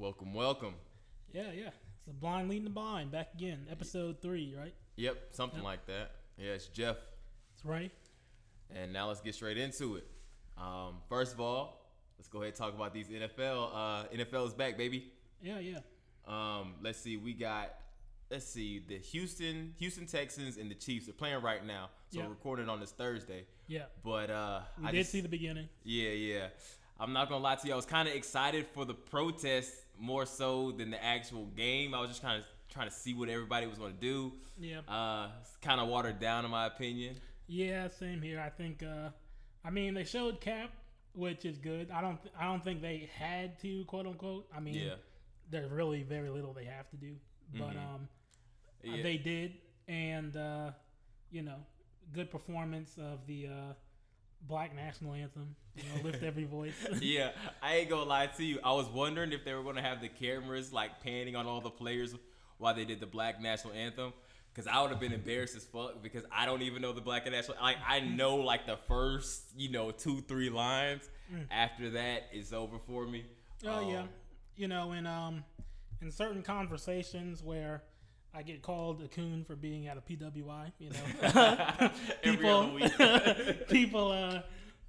Welcome, welcome. Yeah, yeah. It's the blind leading the blind. Back again, episode three, right? Yep, something Yep. like that. Yeah, it's Jeff. It's right. And now let's get straight into it. Um, first of all, let's go ahead and talk about these NFL. Uh, NFL is back, baby. Yeah, yeah. Um, let's see, we got let's see, the Houston Houston Texans and the Chiefs are playing right now. So Yeah. we're recording on this Thursday. Yeah. But uh We I did just- see the beginning. Yeah, yeah. I'm not gonna lie to you. I was kind of excited for the protest more so than the actual game. I was just kind of trying to see what everybody was gonna do. Yeah. Uh, it's kind of watered down in my opinion. Yeah, same here. I think uh I mean they showed Cap, which is good. I don't th- I don't think they had to, quote unquote. I mean Yeah. there's really very little they have to do. But um Yeah. they did and uh you know, good performance of the uh Black National Anthem. You know, lift every voice. yeah, I ain't gonna lie to you. I was wondering if they were gonna have the cameras like panning on all the players while they did the Black National Anthem. Cause I would have been embarrassed as fuck because I don't even know the Black National. Like I know like the first, you know, two three lines. After that, it's over for me. Oh yeah, Um, you know, in um, in certain conversations where I get called a coon for being at a PWI, you know, week. people uh,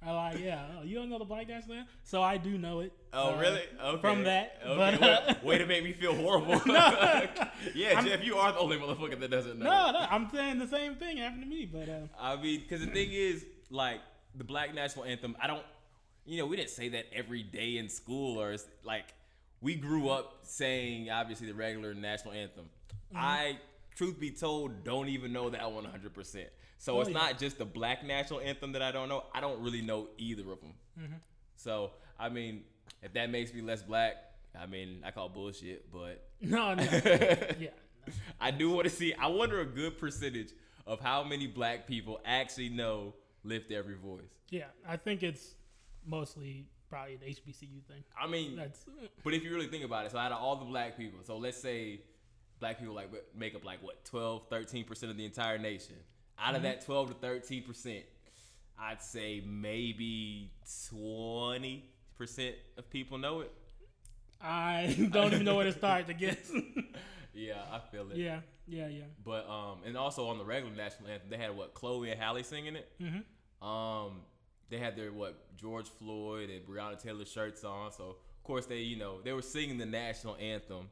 are like, yeah, oh, you don't know the Black Land, so I do know it. Oh uh, really? Okay. From that, Okay. but way, uh, way to make me feel horrible. no, yeah, Jeff, you are the only motherfucker that doesn't know. no, no, I'm saying the same thing happened to me, but uh, I mean, because the thing is, like the Black National Anthem, I don't, you know, we didn't say that every day in school, or like we grew up saying obviously the regular national anthem. Mm-hmm. I, truth be told, don't even know that one hundred percent. So Oh, it's yeah. not just the Black National Anthem that I don't know. I don't really know either of them. Mm-hmm. So I mean, if that makes me less black, I mean, I call bullshit, but. no, no, yeah, no. I do want to see. I wonder a good percentage of how many black people actually know "Lift Every Voice." yeah, I think it's mostly probably an HBCU thing. I mean, That's but if you really think about it, so out of all the black people, so let's say black people like make up like what 12, 13 percent of the entire nation. Out of that twelve to thirteen percent, I'd say maybe twenty percent of people know it. I don't even know where to start to guess. Yeah, I feel it. yeah, yeah, yeah. But um, and also on the regular national anthem, they had what Chloe and Halle singing it. Mm-hmm. Um, they had their what George Floyd and Breonna Taylor shirts on. So of course they, you know, they were singing the national anthem.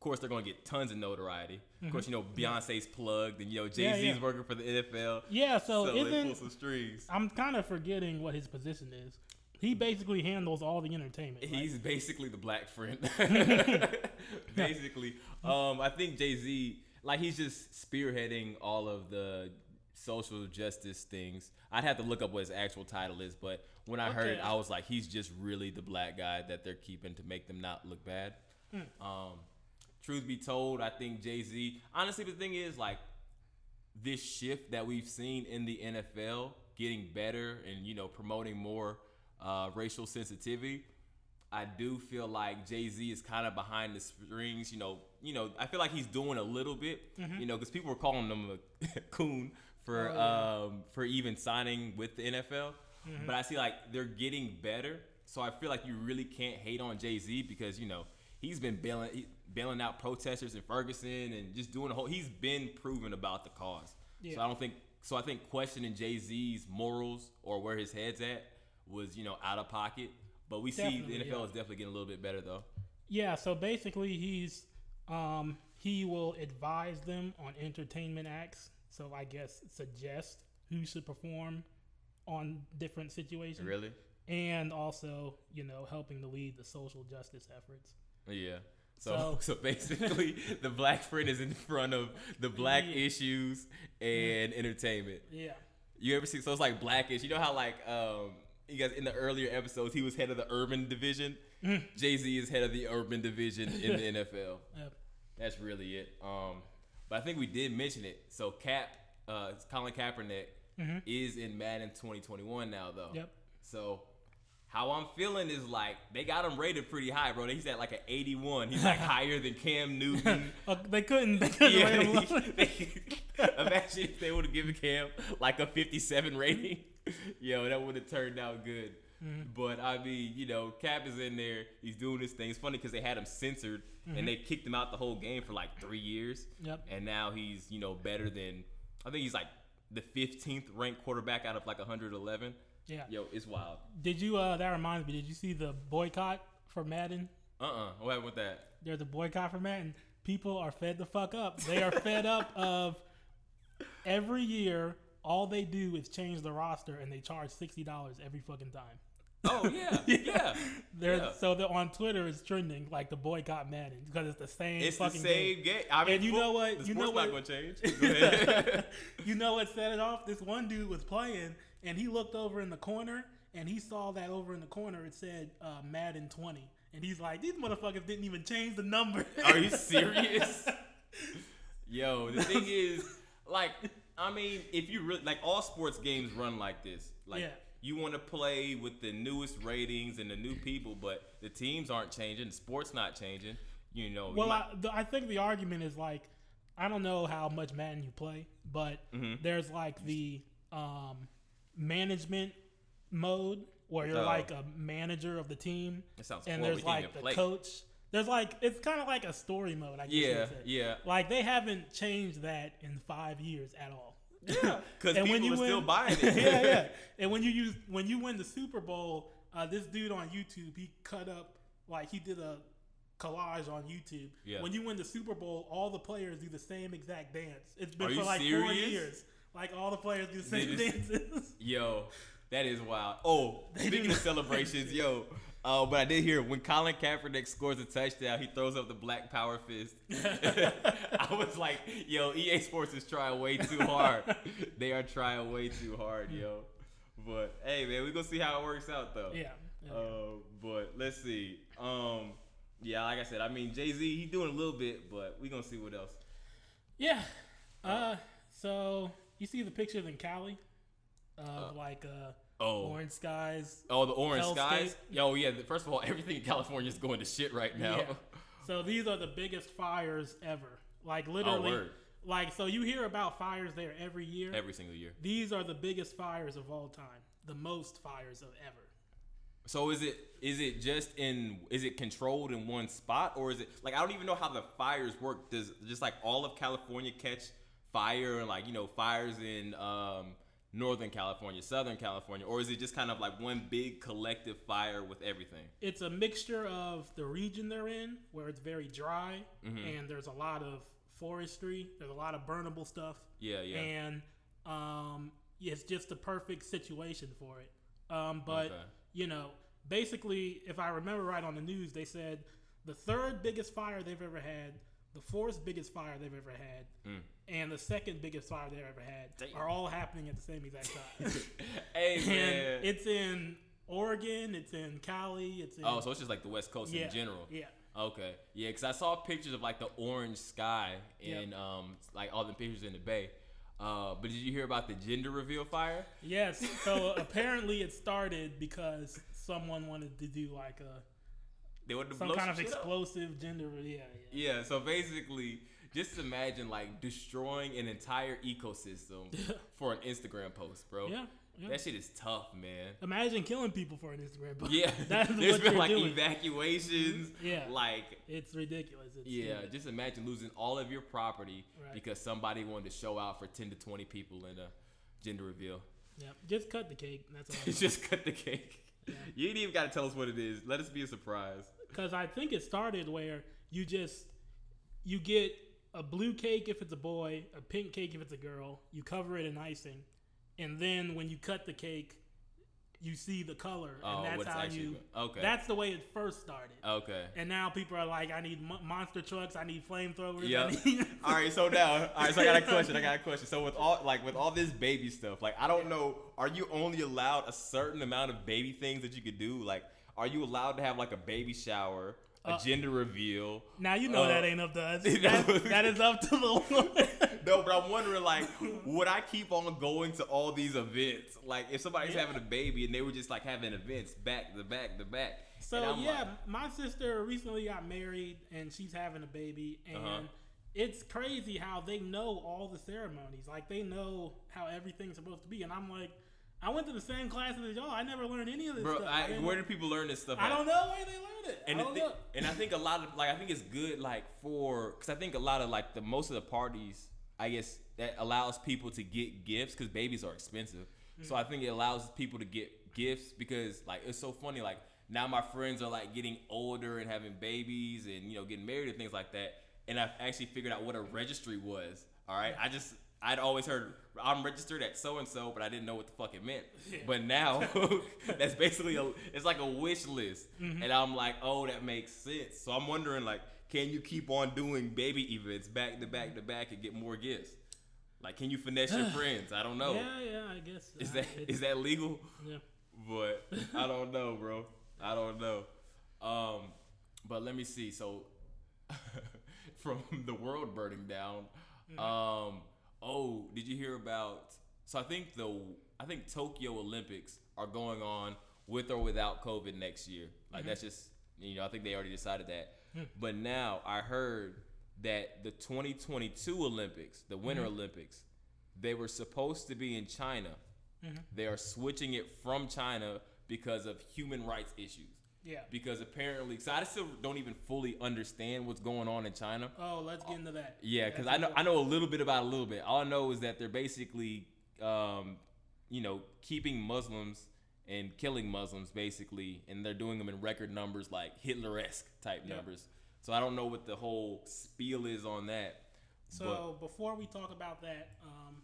Of course they're gonna get tons of notoriety. Of course, you know Beyonce's plugged, and you know Jay Z's Mm-hmm. Yeah, yeah. working for the NFL. Yeah, so, so isn't some strings. I'm kind of forgetting what his position is. He basically handles all the entertainment. right? He's basically the black friend. basically, um, I think Jay Z, like he's just spearheading all of the social justice things. I'd have to look up what his actual title is, but when I heard it, I was like, he's just really the black guy that they're keeping to make them not look bad. Um, truth be told, I think Jay Z. Honestly, the thing is like this shift that we've seen in the NFL getting better and you know promoting more uh, racial sensitivity. I do feel like Jay Z is kind of behind the strings. You know, you know. I feel like he's doing a little bit. You know, because people were calling him a coon for Oh, yeah. um, for even signing with the NFL. But I see like they're getting better. So I feel like you really can't hate on Jay Z because you know he's been bailing he, bailing out protesters in Ferguson and just doing a whole. He's been proven about the cause. Yeah. So I don't think. So I think questioning Jay Z's morals or where his head's at was you know out of pocket. But we see the NFL yeah. is definitely getting a little bit better though. Yeah, so basically he's um he will advise them on entertainment acts. So I guess suggest who should perform on different situations. Really? And also, you know, helping to lead the social justice efforts. Yeah. So, so So- basically, the black friend is in front of the black Yeah. issues and entertainment. Yeah. You ever see? So it's like blackish. You know how like um you guys in the earlier episodes he was head of the urban division. Mm. Jay Z is head of the urban division in the NFL. Yep. That's really it. Um, but I think we did mention it. So Cap, uh, Colin Kaepernick is in Madden 2021 now though. Mm-hmm. Yep. So how I'm feeling is like they got him rated pretty high, bro. He's at like an 81. He's like higher than Cam Newton. Uh, they couldn't they couldn't Yeah, rate him they- imagine if they would have given Cam like a 57 rating. Yo, that would have turned out good. But I mean, you know, Cap is in there. He's doing this thing. It's funny because they had him censored and they kicked him out the whole game for like three years. Yep. And now he's you know better than I think he's like the 15th ranked quarterback out of like 111. Yeah. Yo, it's wild. Did you? Uh, that reminds me. Did you see the boycott for Madden? Uh uh What happened with that? There's a boycott for Madden. People are fed the fuck up. They are fed up of every year. All they do is change the roster, and they charge sixty dollars every fucking time. Oh yeah, yeah. Yeah. so the, on Twitter it's trending like the boycott Madden because it's the same. It's the fucking same game. game. I mean, And you know what? The You know sport's not what? gonna change. You know what set it off? This one dude was playing, and he looked over in the corner, and he saw that over in the corner it said uh, Madden 20, and he's like, "These motherfuckers didn't even change the number." Are you serious? Yo, the thing is, like, I mean, if you really like all sports games run like this, like Yeah. you want to play with the newest ratings and the new people, but the teams aren't changing, the sport's not changing. You know, you Well, might- I, the, I think the argument is like, I don't know how much Madden you play, but Mm-hmm. there's like the um, management mode where you're Oh. like a manager of the team, and there's like the play. coach. There's like it's kind of like a story mode, I guess. yeah, yeah, Like they haven't changed that in five years at all. Yeah, because people when you are still win- buying it. yeah, yeah. And when you use when you win the Super Bowl, uh, this dude on YouTube he cut up like he did a collage on YouTube. Yeah. When you win the Super Bowl, all the players do the same exact dance. It's been Are for like four years. Like all the players do the same dances. Yo, that is wild. Oh, they speaking of celebrations, yo, uh, but I did hear when Colin Kaepernick scores a touchdown, he throws up the black power fist. I was like, yo, EA Sports is trying way too hard. they are trying way too hard, yo. But hey, man, we gonna see how it works out though. yeah. yeah. Uh, but let's see. Um, yeah, like I said, I mean Jay Z, he doing a little bit, but we gonna see what else. Yeah. Uh, so you see the pictures in Cali of like uh, Oh, orange skies. oh, the orange Hellscape. skies. Yo, yeah. First of all, everything in California is going to shit right now. Yeah. So these are the biggest fires ever. Like literally, Oh, word. like so you hear about fires there every year. Every single year. These are the biggest fires of all time. The most fires of ever. So is it is it just in is it controlled in one spot or is it like I don't even know how the fires work. Does just like all of California catch fire and like you know fires in um, Northern California, Southern California, or is it just kind of like one big collective fire with everything? It's a mixture of the region they're in, where it's very dry Mm-hmm. and there's a lot of forestry. There's a lot of burnable stuff. Yeah, yeah. And um, it's just the perfect situation for it. Um, but Okay. you know, basically, if I remember right on the news, they said the third biggest fire they've ever had, the fourth biggest fire they've ever had, and the second biggest fire they've ever had. Damn. are all happening at the same exact time. hey and man. it's in Oregon, it's in Cali, it's in oh, so it's just like the West Coast yeah, in general. Yeah. Okay. Yeah, because I saw pictures of like the orange sky and um like all the pictures in the bay. Uh, but did you hear about the gender reveal fire? Yes. So apparently it started because someone wanted to do like a They wanted to some kind of shit up. explosive gender. Yeah, yeah. Yeah, so basically, just imagine like destroying an entire ecosystem for an Instagram post, bro. Yeah, yeah. That shit is tough, man. Imagine killing people for an Instagram post. Yeah, that's there's been like doing. evacuations. Mm-hmm. Yeah. like It's ridiculous. It's yeah, just imagine losing all of your property Right. because somebody wanted to show out for ten to twenty people in a gender reveal. yeah. Just cut the cake. That's all. just cut the cake. You ain't even got to tell us what it is. Let us be a surprise. Because I think it started where you just you get a blue cake if it's a boy, a pink cake if it's a girl. You cover it in icing, and then when you cut the cake, you see the color, Oh, and that's how you. okay. That's the way it first started. Okay. And now people are like, I need mo- monster trucks, I need flamethrowers. Yep. need- all right. So now, all right. So I got a question. I got a question. So with all like with all this baby stuff, like I don't know, are you only allowed a certain amount of baby things that you could do? Like, are you allowed to have like a baby shower, a Uh, gender reveal? Now you know Uh, that ain't up to us. that That, is up to the. No, but I'm wondering like, would I keep on going to all these events? Like, if somebody's Yeah. having a baby and they were just like having events back to back to back. So yeah, like, my sister recently got married and she's having a baby, and Uh-huh. it's crazy how they know all the ceremonies. Like they know how everything's supposed to be, and I'm like, I went to the same classes as y'all. I never learned any of this Bro, stuff. I, didn't where do people learn this stuff? I at? don't know where they learned it. and I don't thi- know. and I think a lot of like I think it's good like for because I think a lot of like the most of the parties I guess that allows people to get gifts because babies are expensive. So I think it allows people to get gifts because like it's so funny like now my friends are like getting older and having babies and you know getting married and things like that. And I've actually figured out what a registry was. All right, I just I'd always heard I'm registered at so and so, but I didn't know what the fuck it meant. But now that's basically a it's like a wish list, and I'm like, oh, that makes sense. So I'm wondering like, can you keep on doing baby events back to back to back and get more gifts? Like, can you finesse your friends? I don't know. Yeah, yeah, I guess. Is uh, that it's- is that legal? yeah. But I don't know, bro. I don't know. Um, but let me see. So from the world burning down, um, oh, did you hear about? So I think the I think Tokyo Olympics are going on with or without COVID next year. Like mm-hmm. that's just you know I think they already decided that. Hmm. But now I heard that the 2022 Olympics, the Winter mm-hmm. Olympics, they were supposed to be in China. Mm-hmm. They are switching it from China because of human rights issues. Yeah. Because apparently, so I still don't even fully understand what's going on in China. Oh, let's get into that. Yeah, because I know I know a little bit about a little bit. All I know is that they're basically, um, you know, keeping Muslims and killing Muslims basically, and they're doing them in record numbers, like Hitler-esque type Yep. numbers. So I don't know what the whole spiel is on that. So before we talk about that, um,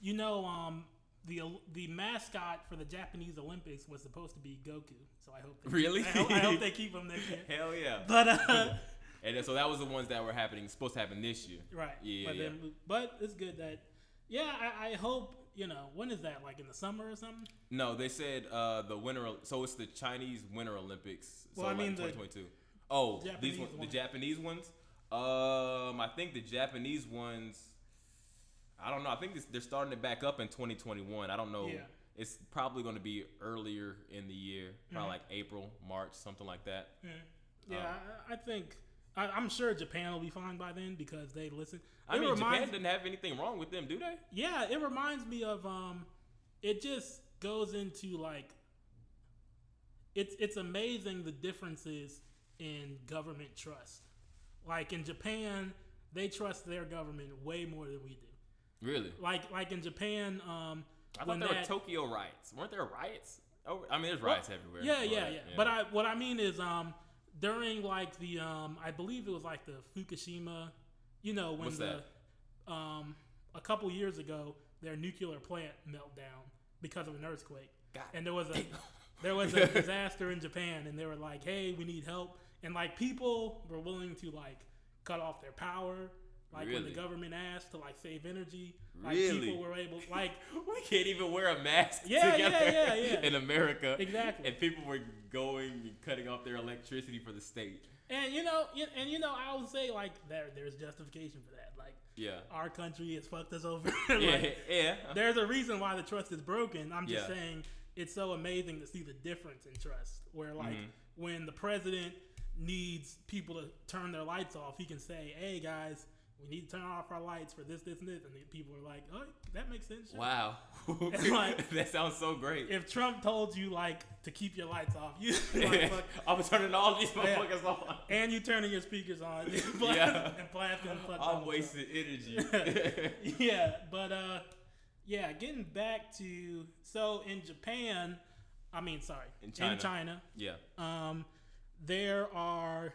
you know, um, the the mascot for the Japanese Olympics was supposed to be Goku. So I hope they Really? I hope, I hope they keep them next year. hell yeah. But uh, And so that was the ones that were happening, supposed to happen this year. right. Yeah, But yeah. then, but it's good that. Yeah, I, I hope you know when is that like in the summer or something. No, they said uh, the winter. So it's the Chinese Winter Olympics. So Well, I mean the 2022. Oh, Japanese these ones, the. Japanese ones. Um, I think the Japanese ones. I don't know. I think this, they're starting it back up in 2021. I don't know. Yeah. It's probably going to be earlier in the year, probably Mm-hmm. like April, March, something like that. Yeah, Um, I, I think I, I'm sure Japan will be fine by then because they listen. I It mean, reminds- Japan didn't have anything wrong with them, do they? Yeah, it reminds me of um it just goes into like it's it's amazing the differences in government trust. Like in Japan, they trust their government way more than we do. Really? Like like in Japan, um I thought there that- were Tokyo riots. Weren't there riots? Oh, I mean, there's Well, riots everywhere. Yeah, yeah, but, yeah. But I what I mean is um during like the um I believe it was like the Fukushima, you know, when What's the um a couple years ago their nuclear plant meltdown because of an earthquake. God And there was a there was a disaster in Japan and they were like, "Hey, we need help." And like people were willing to like cut off their power like when the government asked to like save energy. Like Really? people were able like we can't even wear a mask Yeah, together yeah, yeah, yeah. in America. Exactly. And people were going and cutting off their electricity for the state. And you know, and you know, I would say like there, there's justification for that. Like Yeah. our country has fucked us over. Yeah, Like, yeah. there's a reason why the trust is broken. I'm just Yeah. saying it's so amazing to see the difference in trust. Where like Mhm. when the president needs people to turn their lights off, he can say, "Hey guys, we need to turn off our lights for this, this, and this," and then people are like, "Oh, that makes sense." sure." Wow. like- that sounds so great. If Trump told you like to keep your lights off, you like, fuck, I'm turning all these Yeah. motherfuckers on. and you turning your speakers on, Yeah. and blasting fuck I'm wasting energy. yeah, but uh, yeah, getting back to so in Japan, I mean, sorry, In China. in China, yeah. um, there are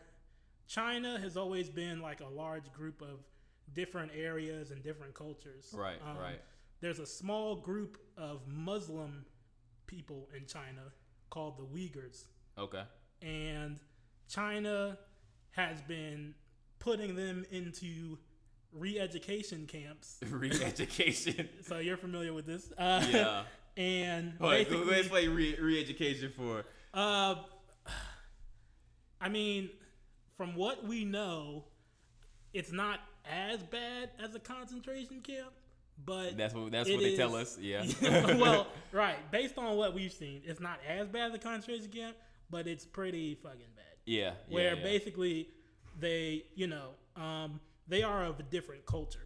China has always been like a large group of different areas and different cultures. Right, Um, right. There's a small group of Muslim people in China called the Uyghurs, Okay. and China has been putting them into re-education camps Re-education. so you're familiar with this. Uh, yeah. and Wait, basically, let's play re- re-education for. uh, I mean, from what we know, it's not as bad as a concentration camp, but That's what that's what they tell us. Yeah. well, right, based on what we've seen, it's not as bad as a concentration camp, but it's pretty fucking bad. yeah. Where yeah, yeah. basically they, you know, um, they are of a different culture.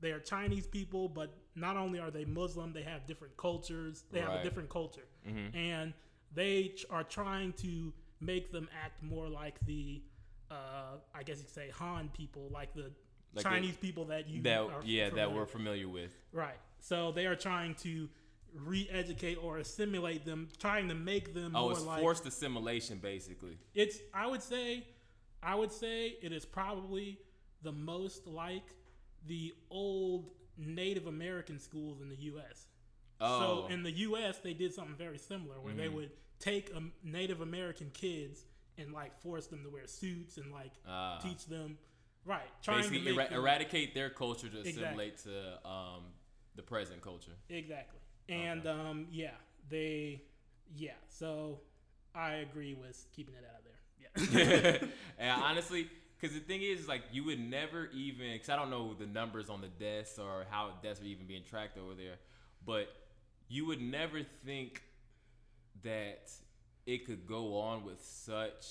they are Chinese people, but not only are they Muslim, they have different cultures. They have a different culture, Mhm. and they ch- are trying to make them act more like the, uh, I guess you could say Han people, like the Like Chinese people that you that are yeah that we're familiar with. right. So they are trying to re-educate or assimilate them, trying to make them Oh, more it's like forced assimilation basically. it's I would say I would say it is probably the most like the old Native American schools in the US. Oh, So in the US they did something very similar where they Mhm. would take um, Native American kids and like force them to wear suits and like Ah. teach them right trying basically to make era- eradicate their culture to Exactly. assimilate to um, the present culture. exactly and Okay. um yeah they yeah so I agree with keeping it out of there yeah and honestly, because the thing is, like, you would never even, because I don't know the numbers on the deaths or how deaths are even being tracked over there, but you would never think that it could go on with such.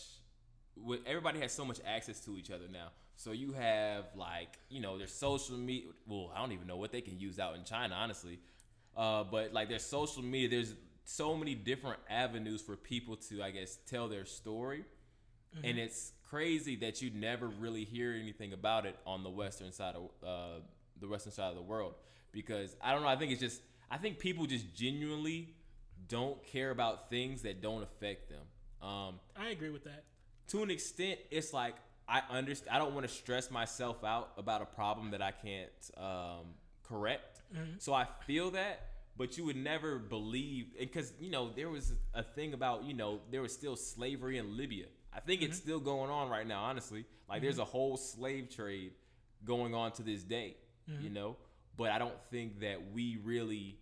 With everybody has so much access to each other now. So you have like you know their social media. Well, I don't even know what they can use out in China, honestly. Uh, but like their social media. There's so many different avenues for people to, I guess, tell their story and it's crazy that you never really hear anything about it on the western side of uh, the western side of the world because I don't know. I think it's just I think people just genuinely don't care about things that don't affect them. Um, I agree with that to an extent, it's like I understand. I don't want to stress myself out about a problem that I can't um, correct. Mm-hmm. So I feel that, but you would never believe because you know there was a thing about you know there was still slavery in Libya. I think it's mm-hmm. still going on right now. Honestly, like there's mm-hmm. a whole slave trade going on to this day. You know, but I don't think that we really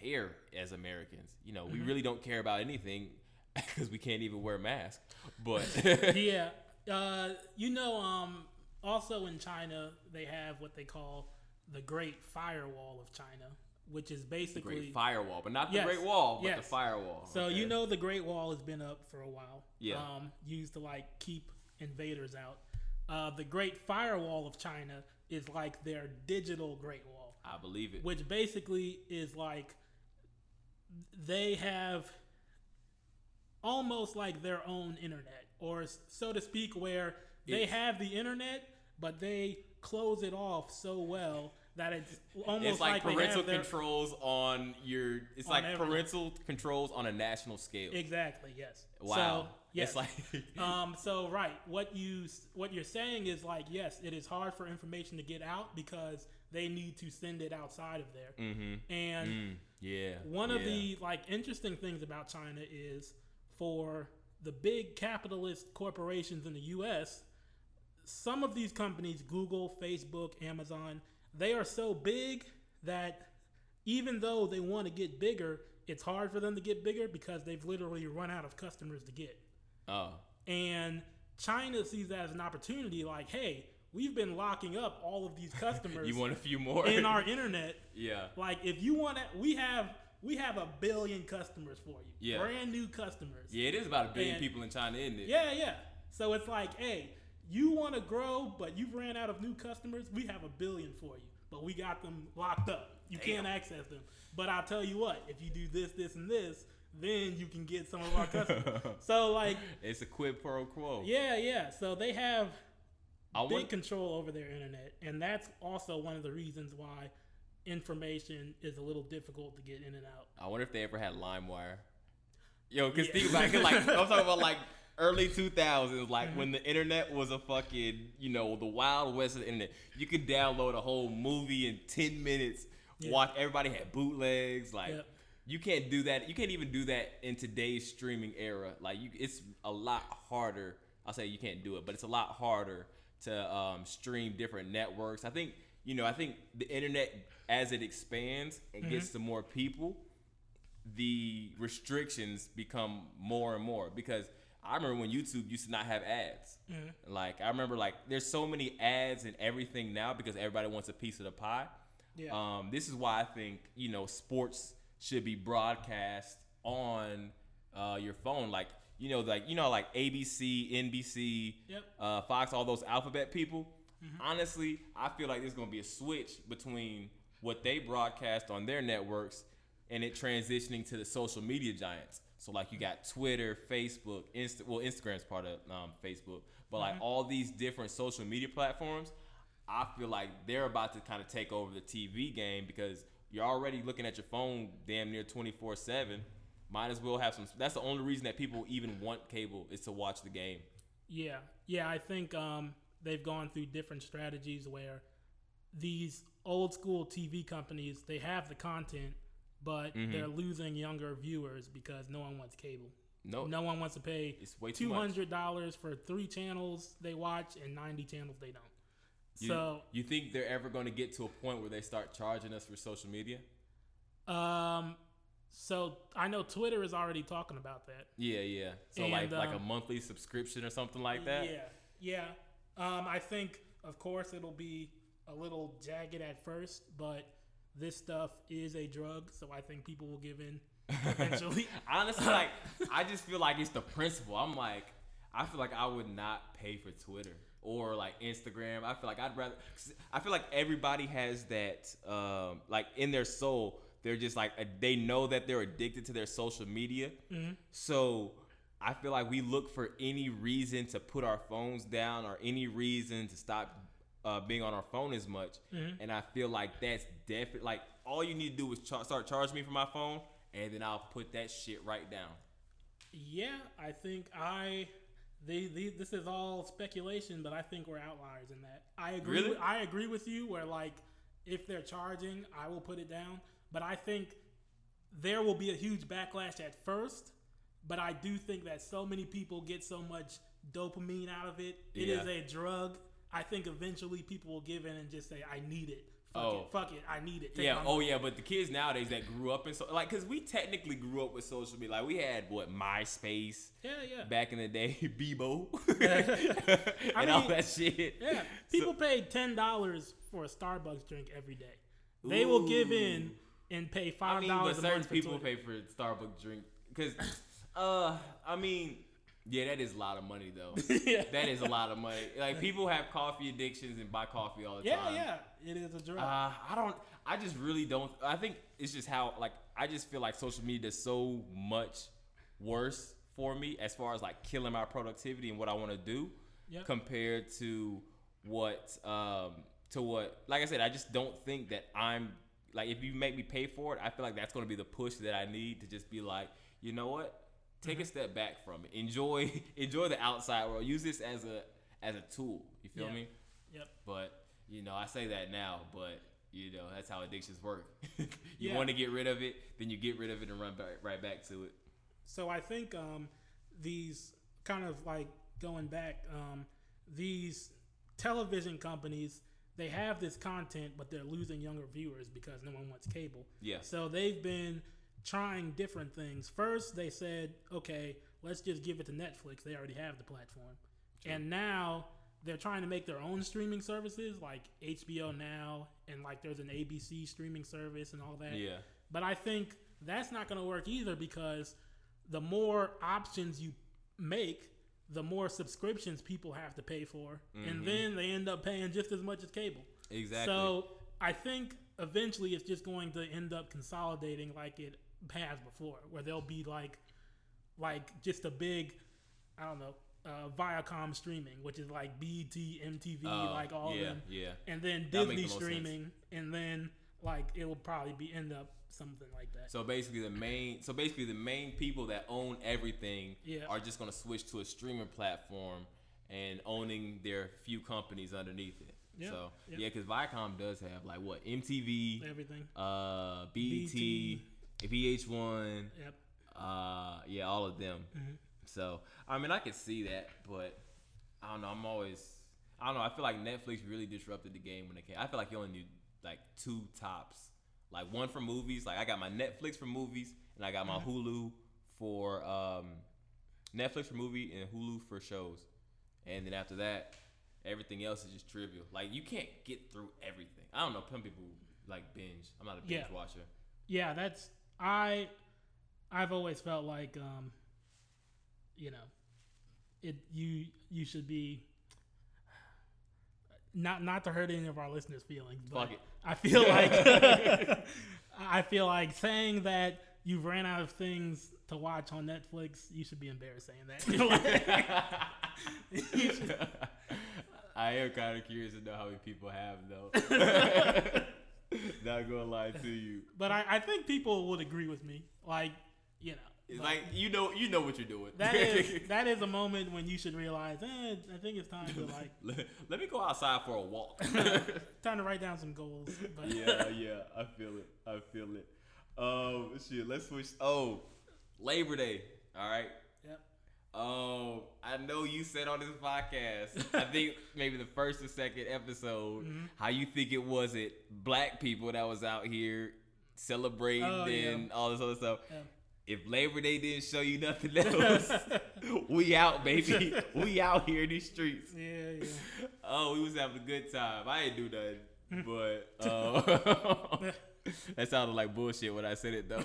care as Americans. You know, we really don't care about anything because we can't even wear masks. But yeah. Uh, you know, um, also in China, they have what they call the Great Firewall of China, which is the basically. Great Firewall, but not the Yes, Great Wall, but the firewall. so Okay. you know, the Great Wall has been up for a while. Yeah. Um, used to like keep invaders out. Uh, the Great Firewall of China is like their digital Great Wall. I believe it. which basically is like they have almost like their own internet, or so to speak, where they It's- have the internet, but they close it off so well that it's almost It's like, they parental have their, controls on your. It's On like everything. parental controls on a national scale. Exactly. Yes. wow. So, yes. It's like. um, so right, what you what you're saying is like yes, it is hard for information to get out because they need to send it outside of there, mm-hmm. and Mm, yeah. One of yeah. the like interesting things about China is for the big capitalist corporations in the US, some of these companies, Google, Facebook, Amazon, they are so big that even though they want to get bigger, it's hard for them to get bigger because they've literally run out of customers to get. Oh. And China sees that as an opportunity like, hey, we've been locking up all of these customers You want a few more? in our internet yeah. like if you want to, we have we have a billion customers for you. Yeah. Brand new customers. Yeah, it is about a billion And- people in China, isn't it? Yeah, yeah. So it's like, hey, you want to grow, but you've ran out of new customers. We have a billion for you, but we got them locked up. You can't access them. But I'll tell you what, if you do this, this, and this, then you can get some of our customers. so like, It's a quid pro quo. yeah, yeah. So they have I big want. control over their internet, and that's also one of the reasons why information is a little difficult to get in and out. I wonder if they ever had LimeWire. Yo, cause Yeah. think about it, like I'm talking about like early 2000s, like Mm-hmm. when the internet was a fucking, you know, the wild west of the internet. You could download a whole movie in 10 minutes. Yeah. Watch everybody had bootlegs. Like Yep. you can't do that. You can't even do that in today's streaming era. Like you, it's a lot harder. I'll say you can't do it, but it's a lot harder to um, stream different networks. I think you know. I think the internet as it expands and gets to more people, the restrictions become more and more because I remember when YouTube used to not have ads. Like I remember like there's so many ads and everything now because everybody wants a piece of the pie. Yeah. Um, this is why I think you know sports should be broadcast on uh, your phone, like you know, like you know, like ABC, NBC, Yep. uh, Fox, all those alphabet people. Honestly, I feel like there's gonna be a switch between what they broadcast on their networks and it transitioning to the social media giants. So like you got Twitter, Facebook, Insta. Well, Instagram's part of um, Facebook, but like all these different social media platforms, I feel like they're about to kind of take over the TV game because you're already looking at your phone damn near 24 seven. Might as well have some. That's the only reason that people even want cable is to watch the game. Yeah, yeah. I think um, they've gone through different strategies where these old school TV companies they have the content, but Mm-hmm. they're losing younger viewers because no one wants cable. No, No one wants to pay It's way too two hundred dollars for three channels they watch and ninety channels they don't. You, so, you think they're ever going to get to a point where they start charging us for social media? um, so I know Twitter is already talking about that. Yeah, yeah. So And, like like a um, monthly subscription or something like that. Yeah, yeah. Um, I think, of course, it'll be a little jagged at first, but this stuff is a drug, so I think people will give in eventually. Honestly, like I just feel like it's the principle. I'm like, I feel like I would not pay for Twitter or like Instagram. I feel like I'd rather. 'cause I feel like everybody has that, um, like in their soul. They're just like they know that they're addicted to their social media. So I feel like we look for any reason to put our phones down or any reason to stop uh, being on our phone as much. And I feel like that's definitely like all you need to do is char- start charging me for my phone, and then I'll put that shit right down. yeah, I think I. They, they, this is all speculation, but I think we're outliers in that. I agree. Really? With, I agree with you. Where like, if they're charging, I will put it down. But I think there will be a huge backlash at first. But I do think that so many people get so much dopamine out of it. It is Yeah. a drug. I think eventually people will give in and just say, "I need it. Fuck Oh. it. Fuck it. I need it." Take Yeah. Oh money." yeah. But the kids nowadays that grew up in so like, cause we technically grew up with social media. Like we had what MySpace yeah, yeah. back in the day, Bebo, and all that shit. Yeah, people pay ten dollars for a Starbucks drink every day. They will give in and pay five dollars. I mean, but certain month for people pay for Starbucks drink because, uh, I mean, yeah, that is a lot of money though. yeah. That is a lot of money. Like people have coffee addictions and buy coffee all the yeah, time. yeah, yeah, it is a drug. Uh, I don't. I just really don't. I think it's just how like I just feel like social media is so much worse for me as far as like killing my productivity and what I want to do Yep. compared to what um to what like I said I just don't think that I'm like if you make me pay for it I feel like that's going to be the push that I need to just be like you know what take a step back from it enjoy enjoy the outside world use this as a as a tool you feel Yeah. me yep. but you know, I say that now, but you know that's how addictions work. you Yeah. want to get rid of it, then you get rid of it and run back, right back to it. So I think um, these kind of like going back, um, these television companies they have this content, but they're losing younger viewers because no one wants cable. Yeah. So they've been trying different things. First, they said, okay, let's just give it to Netflix. They already have the platform. And now they're trying to make their own streaming services like HBO Now and like there's an ABC streaming service and all that. Yeah. But I think that's not going to work either because the more options you make, the more subscriptions people have to pay for. And mm-hmm. then they end up paying just as much as cable. Exactly. So I think eventually it's just going to end up consolidating like it has before, where they'll be like, like just a big, I don't know, uh, Viacom streaming, which is like BET, MTV, Uh, like all yeah, of them, yeah. and then Disney the streaming, and then like it will probably be end up something like that. So basically, the main so basically the main people that own everything Yeah. are just gonna switch to a streaming platform and owning their few companies underneath it. Yeah, So yeah. yeah, because Viacom does have like what MTV, Everything. uh, BET. BET, VH1, Yep. uh, yeah, all of them. Mm-hmm. So I mean, I could see that, but I don't know. I'm always, I don't know. I feel like Netflix really disrupted the game when it came. I feel like you only need like two tops, like one for movies. Like I got my Netflix for movies, and I got my Hulu for um, Netflix for movie and Hulu for shows. And then after that, everything else is just trivial. Like you can't get through everything. I don't know. Some people like binge. I'm not a binge Yeah. watcher. Yeah, that's I. I've always felt like, um, you know, it you you should be. not not to hurt any of our listeners' feelings, but Fuck it. I feel like I feel like saying that you've ran out of things to watch on Netflix. You should be embarrassed saying that. I am kind of curious to know how many people have though. Not gonna lie to you. but I, I think people would agree with me. Like, you know, It's like you know, you know what you're doing. that is that is a moment when you should realize, eh, I think it's time to like let, let me go outside for a walk. time to write down some goals. But yeah, yeah, I feel it. I feel it. Um, shit. Let's switch. Oh, Labor Day. All right. Um, I know you said on this podcast, I think maybe the first or second episode, Mm-hmm. how you think it was it black people that was out here celebrating Oh, yeah. and all this other stuff. Yeah. If Labor Day didn't show you nothing else, we out, baby. We out here in these streets. Yeah, yeah. Oh, we was having a good time. I ain't do nothing, but uh, that sounded like bullshit when I said it though.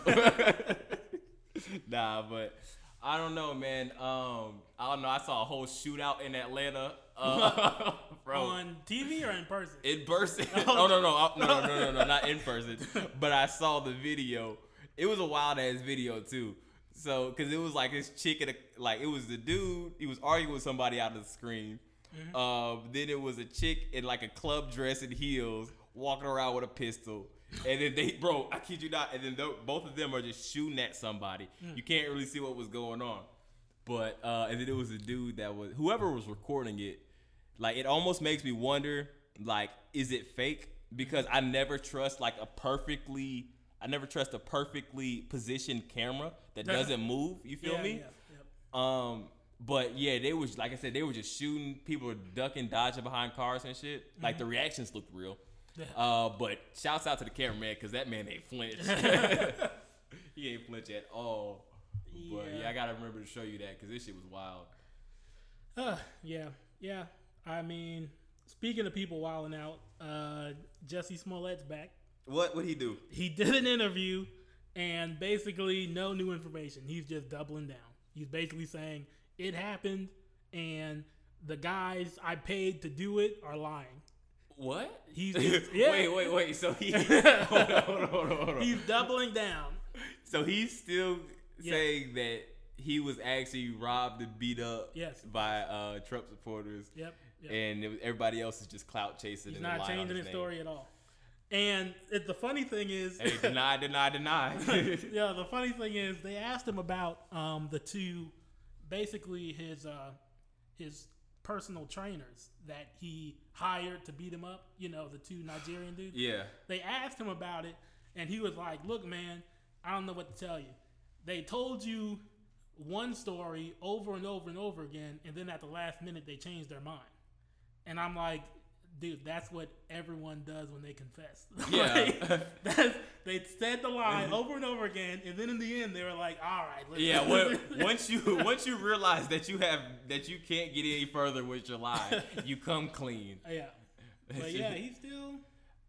nah, but I don't know, man. Um, I don't know. I saw a whole shootout in Atlanta, uh, bro. On TV or in person? in person. no, no, uh, no, no, no, no, no, not in person. But I saw the video. It was a wild ass video too. So, cause it was like this chick a, like it was the dude. He was arguing with somebody out of the screen. Um, then it was a chick in like a club dress and heels walking around with a pistol. And then they, bro, I kid you not. And then both of them are just shooting at somebody. You can't really see what was going on. But uh, and then it was a dude that was whoever was recording it. Like it almost makes me wonder, like, is it fake? Because I never trust like a perfectly, I never trust a perfectly positioned camera that doesn't move. You feel yeah, me? Yeah, yep. Um, but yeah, they was like I said, they were just shooting. People were ducking, dodging behind cars and shit. Like the reactions looked real. Yeah. Uh, but shouts out to the cameraman because that man ain't flinch. he ain't flinch at all. But Yeah. yeah, I gotta remember to show you that because this shit was wild. Uh, yeah, yeah. I mean, speaking of people wilding out, uh, Jussie Smollett's back. What would he do? He did an interview, and basically no new information. He's just doubling down. He's basically saying it happened, and the guys I paid to do it are lying. What? He's just, yeah. wait, wait, wait. So he hold on, hold on, hold on, hold on. He's doubling down. So he's still Yeah. saying that he was actually robbed and beat up Yes. by uh, Trump supporters, Yep. yep. and was, everybody else is just clout chasing. He's and not changing his name. story at all. And it, the funny thing is, Hey, deny, deny, deny. yeah, the funny thing is they asked him about um, the two, basically his uh, his personal trainers that he hired to beat him up. You know, the two Nigerian dudes. yeah. They asked him about it, and he was like, "Look, man, I don't know what to tell you. They told you one story over and over and over again, and then at the last minute they changed their mind." And I'm like, "Dude, that's what everyone does when they confess. Yeah. Like, that's, they said the lie over and over again, and then in the end they were like, "All right, let's Yeah, well, once you once you realize that you have that you can't get any further with your lie, you come clean. yeah." But yeah, he's still.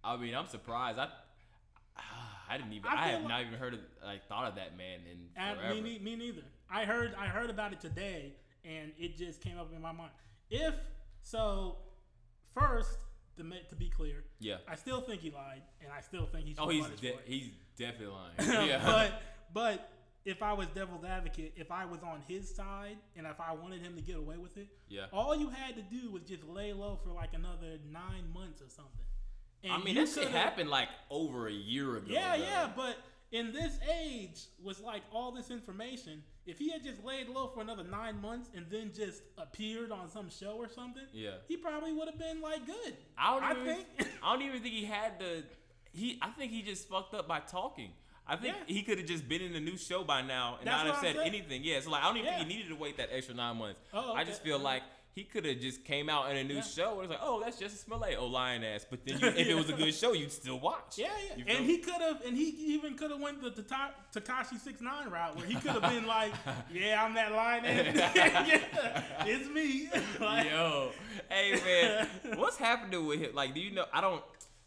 I mean, I'm surprised. I I didn't even I I, have like- not even heard of like thought of that man in forever. me, me neither. I heard I heard about it today, and it just came up in my mind. If so, first to to be clear, yeah. I still think he lied, and I still think he should Oh, he's de- he's definitely lying. Yeah. but but if I was devil's advocate, if I was on his side, and if I wanted him to get away with it, yeah. all you had to do was just lay low for like another nine months or something. And I mean, that shit happened like over a year ago. Yeah, though. yeah, but in this age, was like all this information. If he had just laid low for another nine months and then just appeared on some show or something, Yeah. he probably would have been like good. I don't I even think- I don't even think he had the he I think he just fucked up by talking. I think Yeah. he could have just been in a new show by now and That's not have said anything. Yeah, so like I don't even Yeah. think he needed to wait that extra nine months. Oh, I just feel like he could have just came out in a new Yeah. show and it's like, oh, that's just a Smollett, oh lion ass. But then you, if it was a good show, you'd still watch. Yeah, yeah, and me? he could have, and he even could have went the Tekashi Six Nine route where he could have been like, "Yeah, I'm that line, yeah, it's me." like, Yo, hey man, what's happening with him? Like, do you know? I don't.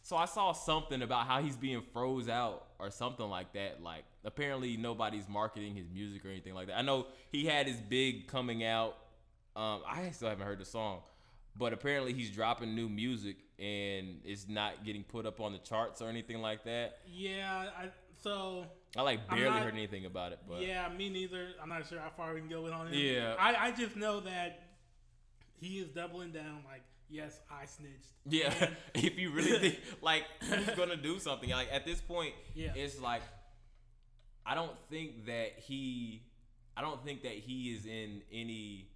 So I saw something about how he's being froze out or something like that. Like, apparently nobody's marketing his music or anything like that. I know he had his big coming out. Um, I still haven't heard the song, but apparently he's dropping new music and it's not getting put up on the charts or anything like that. Yeah, I so I like barely not- heard anything about it, but yeah, me neither. I'm not sure how far we can go with on it. Yeah. I, I just know that he is doubling down. Like, yes, I snitched. Yeah, And- if you really think like he's gonna do something, like at this point, Yeah. it's like I don't think that he, I don't think that he is in any,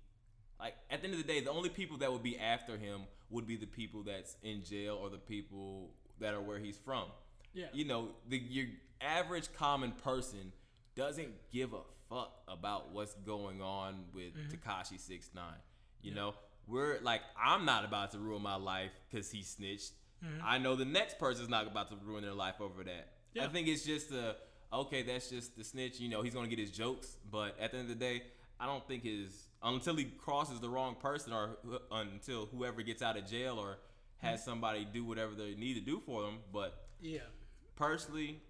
like at the end of the day, the only people that would be after him would be the people that's in jail or the people that are where he's from. Yeah. You know, the your average common person doesn't give a fuck about what's going on with mm-hmm. Tekashi Six Nine. You know, we're like, I'm not about to ruin my life because he snitched. Mm-hmm. I know the next person's not about to ruin their life over that. I think it's just a okay. That's just the snitch. You know, he's gonna get his jokes, but at the end of the day, I don't think his until he crosses the wrong person or until whoever gets out of jail or has hmm. somebody do whatever they need to do for them. But Yeah. personally,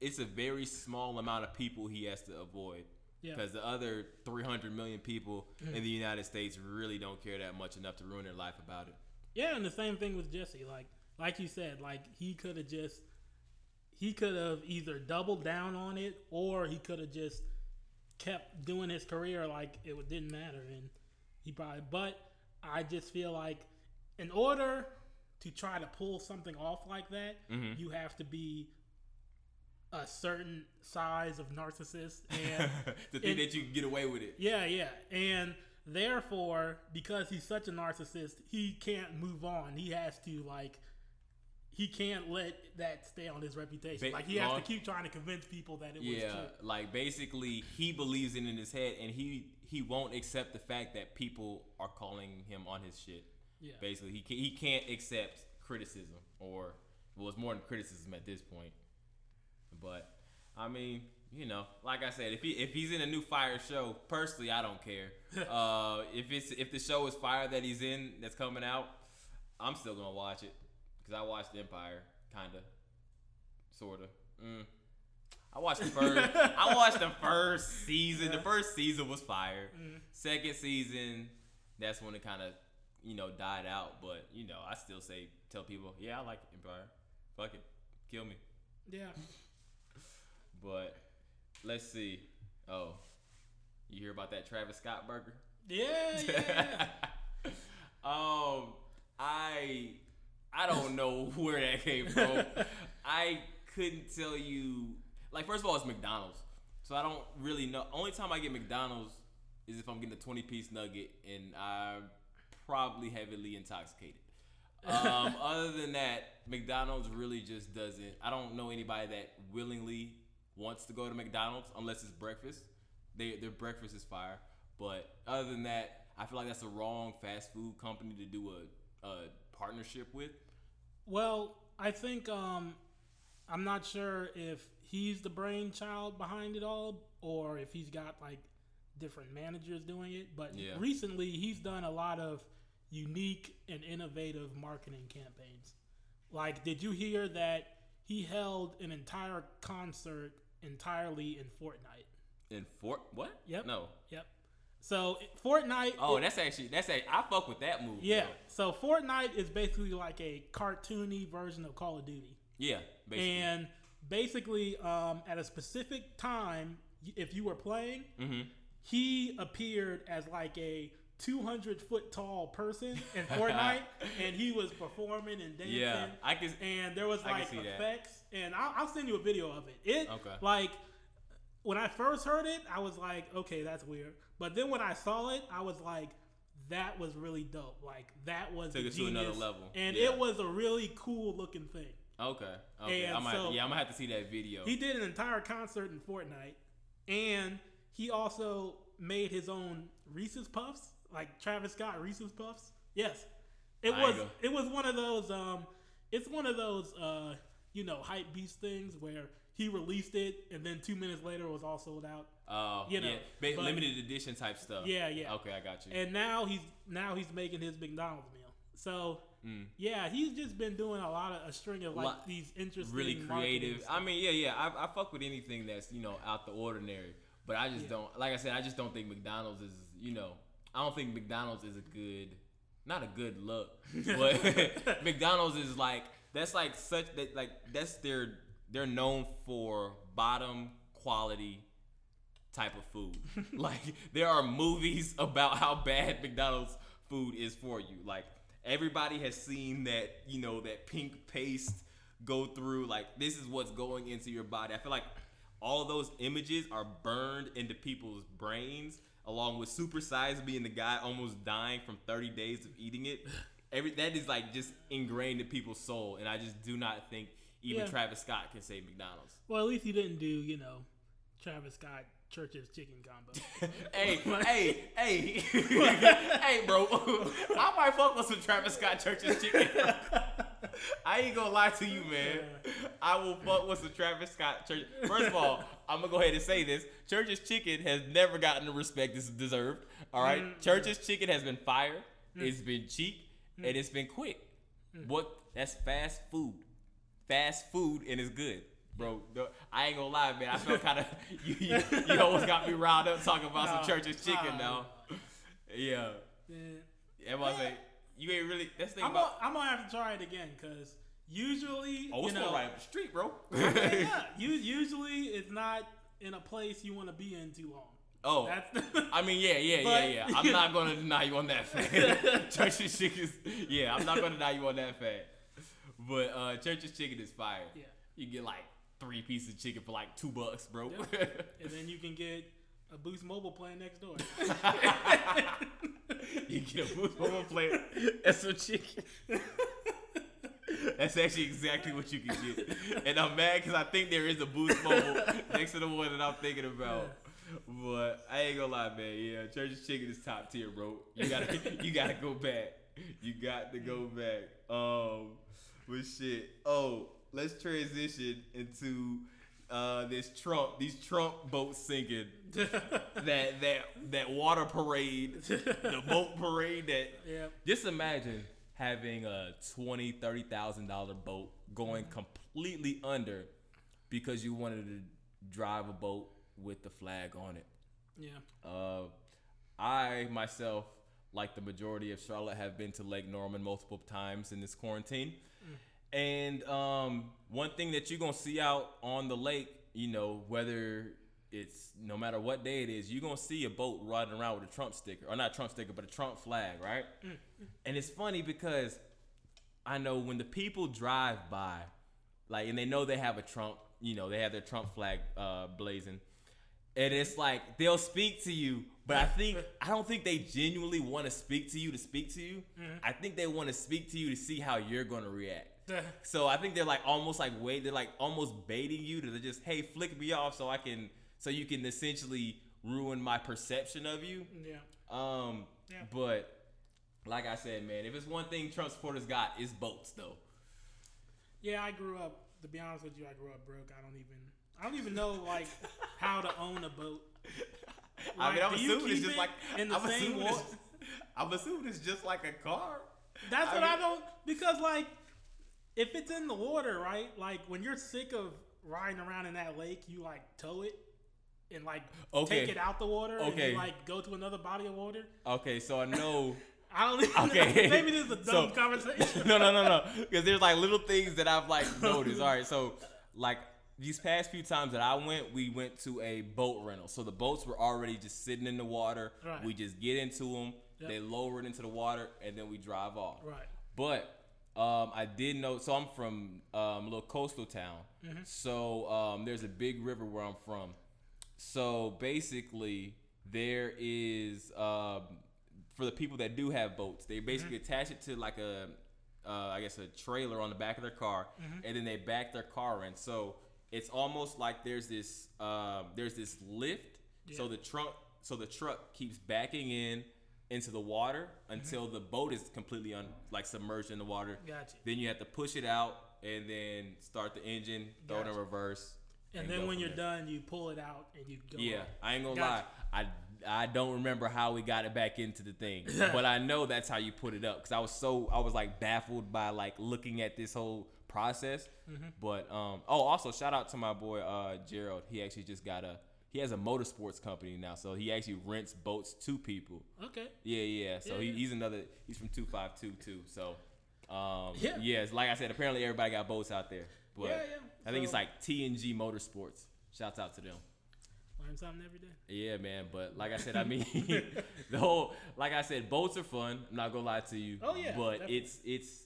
it's a very small amount of people he has to avoid. Yeah. Because the other 300 million people hmm. in the United States really don't care that much enough to ruin their life about it. Yeah, and the same thing with Jussie. Like, like you said, like he could have just, he could have either doubled down on it or he could have just kept doing his career like it didn't matter, and he probably. But I just feel like, in order to try to pull something off like that, mm-hmm. you have to be a certain size of narcissist and to think And- that you can get away with it. yeah, yeah. And therefore, because he's such a narcissist, he can't move on. He has to like he can't let that stay on his reputation. Like he has long- to keep trying to convince people that it was Yeah, true. like basically he believes it in his head and he he won't accept the fact that people are calling him on his shit. Yeah. Basically, he can, he can't accept criticism or well, it's more than criticism at this point. But I mean, you know, like I said, if he if he's in a new fire show, personally, I don't care. uh, if it's if the show is fire that he's in that's coming out, I'm still gonna watch it because I watched Empire, kinda, sorta. Mm. I watched the first. I watched the first season. The first season was fire. Second season, that's when it kind of, you know, died out. But you know, I still say tell people, yeah, I like Empire. Fuck it, kill me. Yeah. But let's see. Oh, you hear about that Travis Scott burger? Yeah, yeah. um, I I don't know where that came from. I couldn't tell you. Like, first of all, it's McDonald's, so I don't really know. Only time I get McDonald's is if I'm getting a 20 piece nugget and I'm probably heavily intoxicated. Um, other than that, McDonald's really just doesn't. I don't know anybody that willingly wants to go to McDonald's unless it's breakfast. They, their breakfast is fire. But other than that, I feel like that's the wrong fast food company to do a, a partnership with. Well, I think um, I'm not sure if he's the brainchild behind it all or if he's got like different managers doing it. But Yeah. recently, he's done a lot of unique and innovative marketing campaigns. Like, did you hear that he held an entire concert entirely in Fortnite? In Fort what? Yep. No. Yep. So Fortnite. Oh, that's actually that's a I fuck with that movie. yeah. though. So Fortnite is basically like a cartoony version of Call of Duty. Yeah. Basically. And basically, um, at a specific time, if you were playing, Mm-hmm. he appeared as like a 200 foot tall person in Fortnite, and he was performing and dancing. yeah, I can. and there was like see that. effects, and I'll, I'll send you a video of it. It Okay. like when I first heard it, I was like, okay, that's weird. But then when I saw it, I was like, that was really dope. Like that was Took it to another genius, level. and Yeah. it was a really cool looking thing. Okay. Okay. And I might. so- yeah, I'm gonna have to see that video. He did an entire concert in Fortnite, and he also made his own Reese's Puffs, like Travis Scott Reese's Puffs. Yes, it I was. go. It was one of those. Um, it's one of those. Uh, you know, hype beast things where he released it, and then two minutes later it was all sold out. Uh, you know, yeah, but- limited edition type stuff. Yeah, yeah. Okay, I got you. And now he's now he's making his McDonald's meal. So Mm. yeah, he's just been doing a lot of a string of like Lot- these interesting, really creative. I mean, yeah, yeah. I, I fuck with anything that's you know out the ordinary. But I just Yeah. don't. Like I said, I just don't think McDonald's is. You know, I don't think McDonald's is a good not a good look, but McDonald's is like that's like such that like that's their they're known for bottom quality type of food. like there are movies about how bad McDonald's food is for you. Like everybody has seen that, you know, that pink paste go through like this is what's going into your body. I feel like all those images are burned into people's brains along with Super Size being the guy almost dying from 30 days of eating it. Every that is like just ingrained in people's soul and I just do not think even Yeah. Travis Scott can say McDonald's. Well, at least he didn't do, you know, Travis Scott Church's chicken combo. hey, hey, hey, hey, bro. I might fuck with some Travis Scott Church's chicken. I ain't gonna lie to you, man. I will fuck with some Travis Scott Church. First of all, I'm gonna go ahead and say this: Church's chicken has never gotten the respect it's deserved. All right, Mm. Church's chicken has been fire. It's been cheap Mm. and it's been quick. What? That's fast food. Fast food and it's good. Bro, the- I ain't gonna lie, man. I felt kind of you, you. You almost got me riled up talking about some Church's chicken now. Yeah, Yeah. everybody say you ain't really. That's the thing I'm about. gonna, I'm gonna have to try it again because usually, Oh, you know, right up the street, bro. yeah, you, usually it's not in a place you want to be in too long. oh, That's the, I mean, yeah, yeah, But- yeah, yeah. I'm not gonna deny you on that fact. Church's chicken is, yeah, I'm not gonna deny you on that fact. But uh, Church's chicken is fire. Yeah. You get like three pieces of chicken for like two bucks, bro. and then you can get a Boost Mobile plan next door. you get a Boost Mobile plate and some chicken. That's actually exactly what you can get. And I'm mad because I think there is a Boost Mobile next to the one that I'm thinking about. But I ain't gonna lie, man. Yeah, Church's chicken is top tier, bro. You gotta, you gotta go back. You got to go back. Um, but shit. Oh, let's transition into uh this Trump, these Trump boats sinking. that that that water parade, the boat parade. That yeah. just imagine having a twenty, thirty thousand dollar boat going completely under because you wanted to drive a boat with the flag on it. Yeah. Uh, I myself, like the majority of Charlotte, have been to Lake Norman multiple times in this quarantine. And um, one thing that you're gonna see out on the lake, you know, whether it's no matter what day it is, you're gonna see a boat riding around with a Trump sticker, or not Trump sticker, but a Trump flag, right? And it's funny because I know when the people drive by, like, and they know they have a Trump, you know, they have their Trump flag uh, blazing, and it's like they'll speak to you, but I think I don't think they genuinely want to speak to you to speak to you. I think they want to speak to you to see how you're gonna react. So I think they're like almost like wait, they're like almost baiting you to just hey flick me off so I can so you can essentially ruin my perception of you. Yeah. Um, Yeah. but like I said, man, if it's one thing Trump supporters got, it's boats though. Yeah, I grew up. To be honest with you, I grew up broke. I don't even. I don't even know like how to own a boat. I mean, I'm assuming it's just it like in the I'm same assuming it's, I'm assuming it's just like a car. That's I what mean- I don't because like if it's in the water, right? Like when you're sick of riding around in that lake, you like tow it and like Okay. take it out the water and you like go to another body of water. Okay, so I know. I don't even Okay. maybe this is a dumb So- conversation. no, no, no, no. Because there's like little things that I've like noticed. All right, so like these past few times that I went, we went to a boat rental. So the boats were already just sitting in the water. Right. We just get into them, Yep. they lower it into the water, and then we drive off. Right. But um, I did know. So I'm from um, a little coastal town. Mm-hmm. So um, there's a big river where I'm from. So basically, there is um, for the people that do have boats, they basically Mm-hmm. attach it to like a, uh, I guess a trailer on the back of their car, Mm-hmm. and then they back their car in. So it's almost like there's this um, there's this lift. So the trunk, so the truck keeps backing in into the water until the boat is completely un, like submerged in the water. Gotcha. Then you have to push it out and then start the engine, throw it in reverse. And, go then when you're there. done, you pull it out and you go. Yeah, on. I ain't gonna Gotcha. lie. I I don't remember how we got it back into the thing, but I know that's how you put it up because I was so I was like baffled by like looking at this whole process. Mm-hmm. But um oh also shout out to my boy uh Gerald. He actually just got a he has a motorsports company now, so he actually rents boats to people. Okay. Yeah, yeah. So Yeah, he, he's another. He's from two five two too. So, um, Yeah. yeah. like I said, apparently everybody got boats out there. But Yeah, yeah. I think it's like TNG Motorsports. Shouts out to them. Learn something every day. Yeah, man. But like I said, I mean, the whole like I said, boats are fun. I'm not gonna lie to you. Oh, yeah, But definitely. it's it's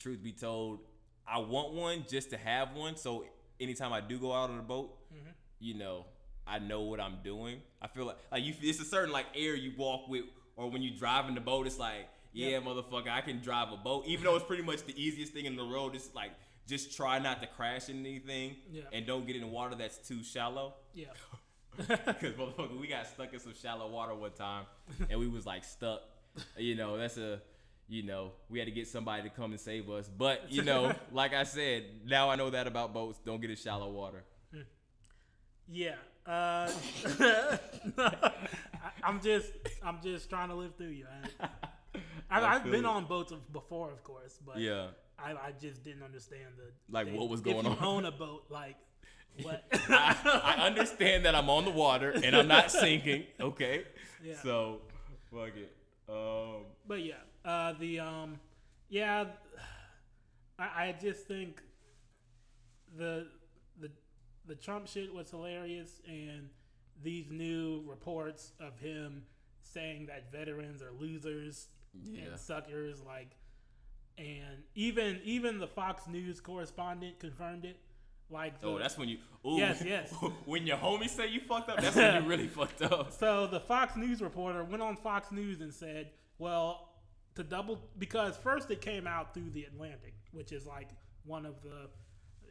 truth be told, I want one just to have one. So anytime I do go out on a boat, Mm-hmm. You know, I know what I'm doing. I feel like like you. It's a certain like air you walk with, or when you drive in the boat, it's like, yeah, Yeah. motherfucker, I can drive a boat, even though it's pretty much the easiest thing in the world. It's like just try not to crash into anything, Yeah. and don't get in water that's too shallow. Yeah. Because motherfucker, we got stuck in some shallow water one time, and we was like stuck. You know, that's a, you know, we had to get somebody to come and save us. But you know, like I said, now I know that about boats. Don't get in shallow water. Yeah. Uh, I'm just I'm just trying to live through you. I, I've been it. on boats before, of course, but Yeah. I, I just didn't understand the Like, what was going on? Own a boat, like what? I, I understand that I'm on the water and I'm not sinking. Okay. Yeah. So, fuck it. Um. But yeah, uh, the um, yeah, I, I just think the the Trump shit was hilarious, and these new reports of him saying that veterans are losers Yeah. and suckers, like, and even even the Fox News correspondent confirmed it. Like, oh, the, Oh, that's when you. Ooh, Yes, yes. when your homie say you fucked up, that's when you really fucked up. So the Fox News reporter went on Fox News and said, "Well, to double because first it came out through the Atlantic, which is like one of the,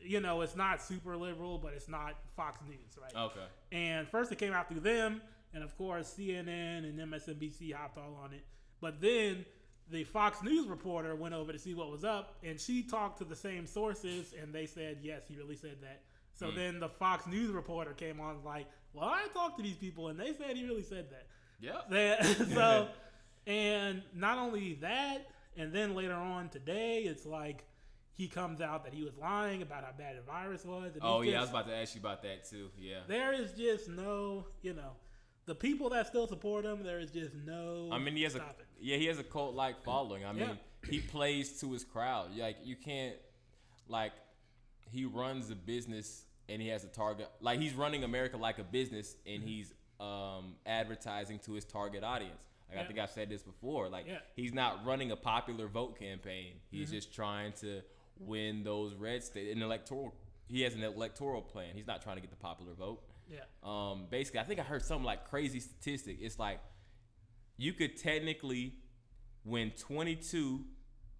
you know, it's not super liberal, but it's not Fox News, right? Okay. And first it came out through them, and of course CNN and MSNBC hopped all on it. But then the Fox News reporter went over to see what was up, and she talked to the same sources, and they said yes, he really said that. So hmm. then the Fox News reporter came on like, well, I talked to these people, and they said he really said that. Yeah. So, and not only that, and then later on today, it's like he comes out that he was lying about how bad the virus was. Oh yeah, I was about to ask you about that too. Yeah. there is just no, you know, the people that still support him. There is just no. I mean, he has a yeah, he has a cult like following. I mean, Yeah. he plays to his crowd. Like you can't like he runs a business and he has a target. Like he's running America like a business and he's um, advertising to his target audience. Like I think I've said this before. Like Yeah. he's not running a popular vote campaign. He's Mm-hmm. just trying to win those red states. An electoral. He has an electoral plan. He's not trying to get the popular vote. Yeah. Um, basically, I think I heard something like crazy statistic. It's like you could technically win 22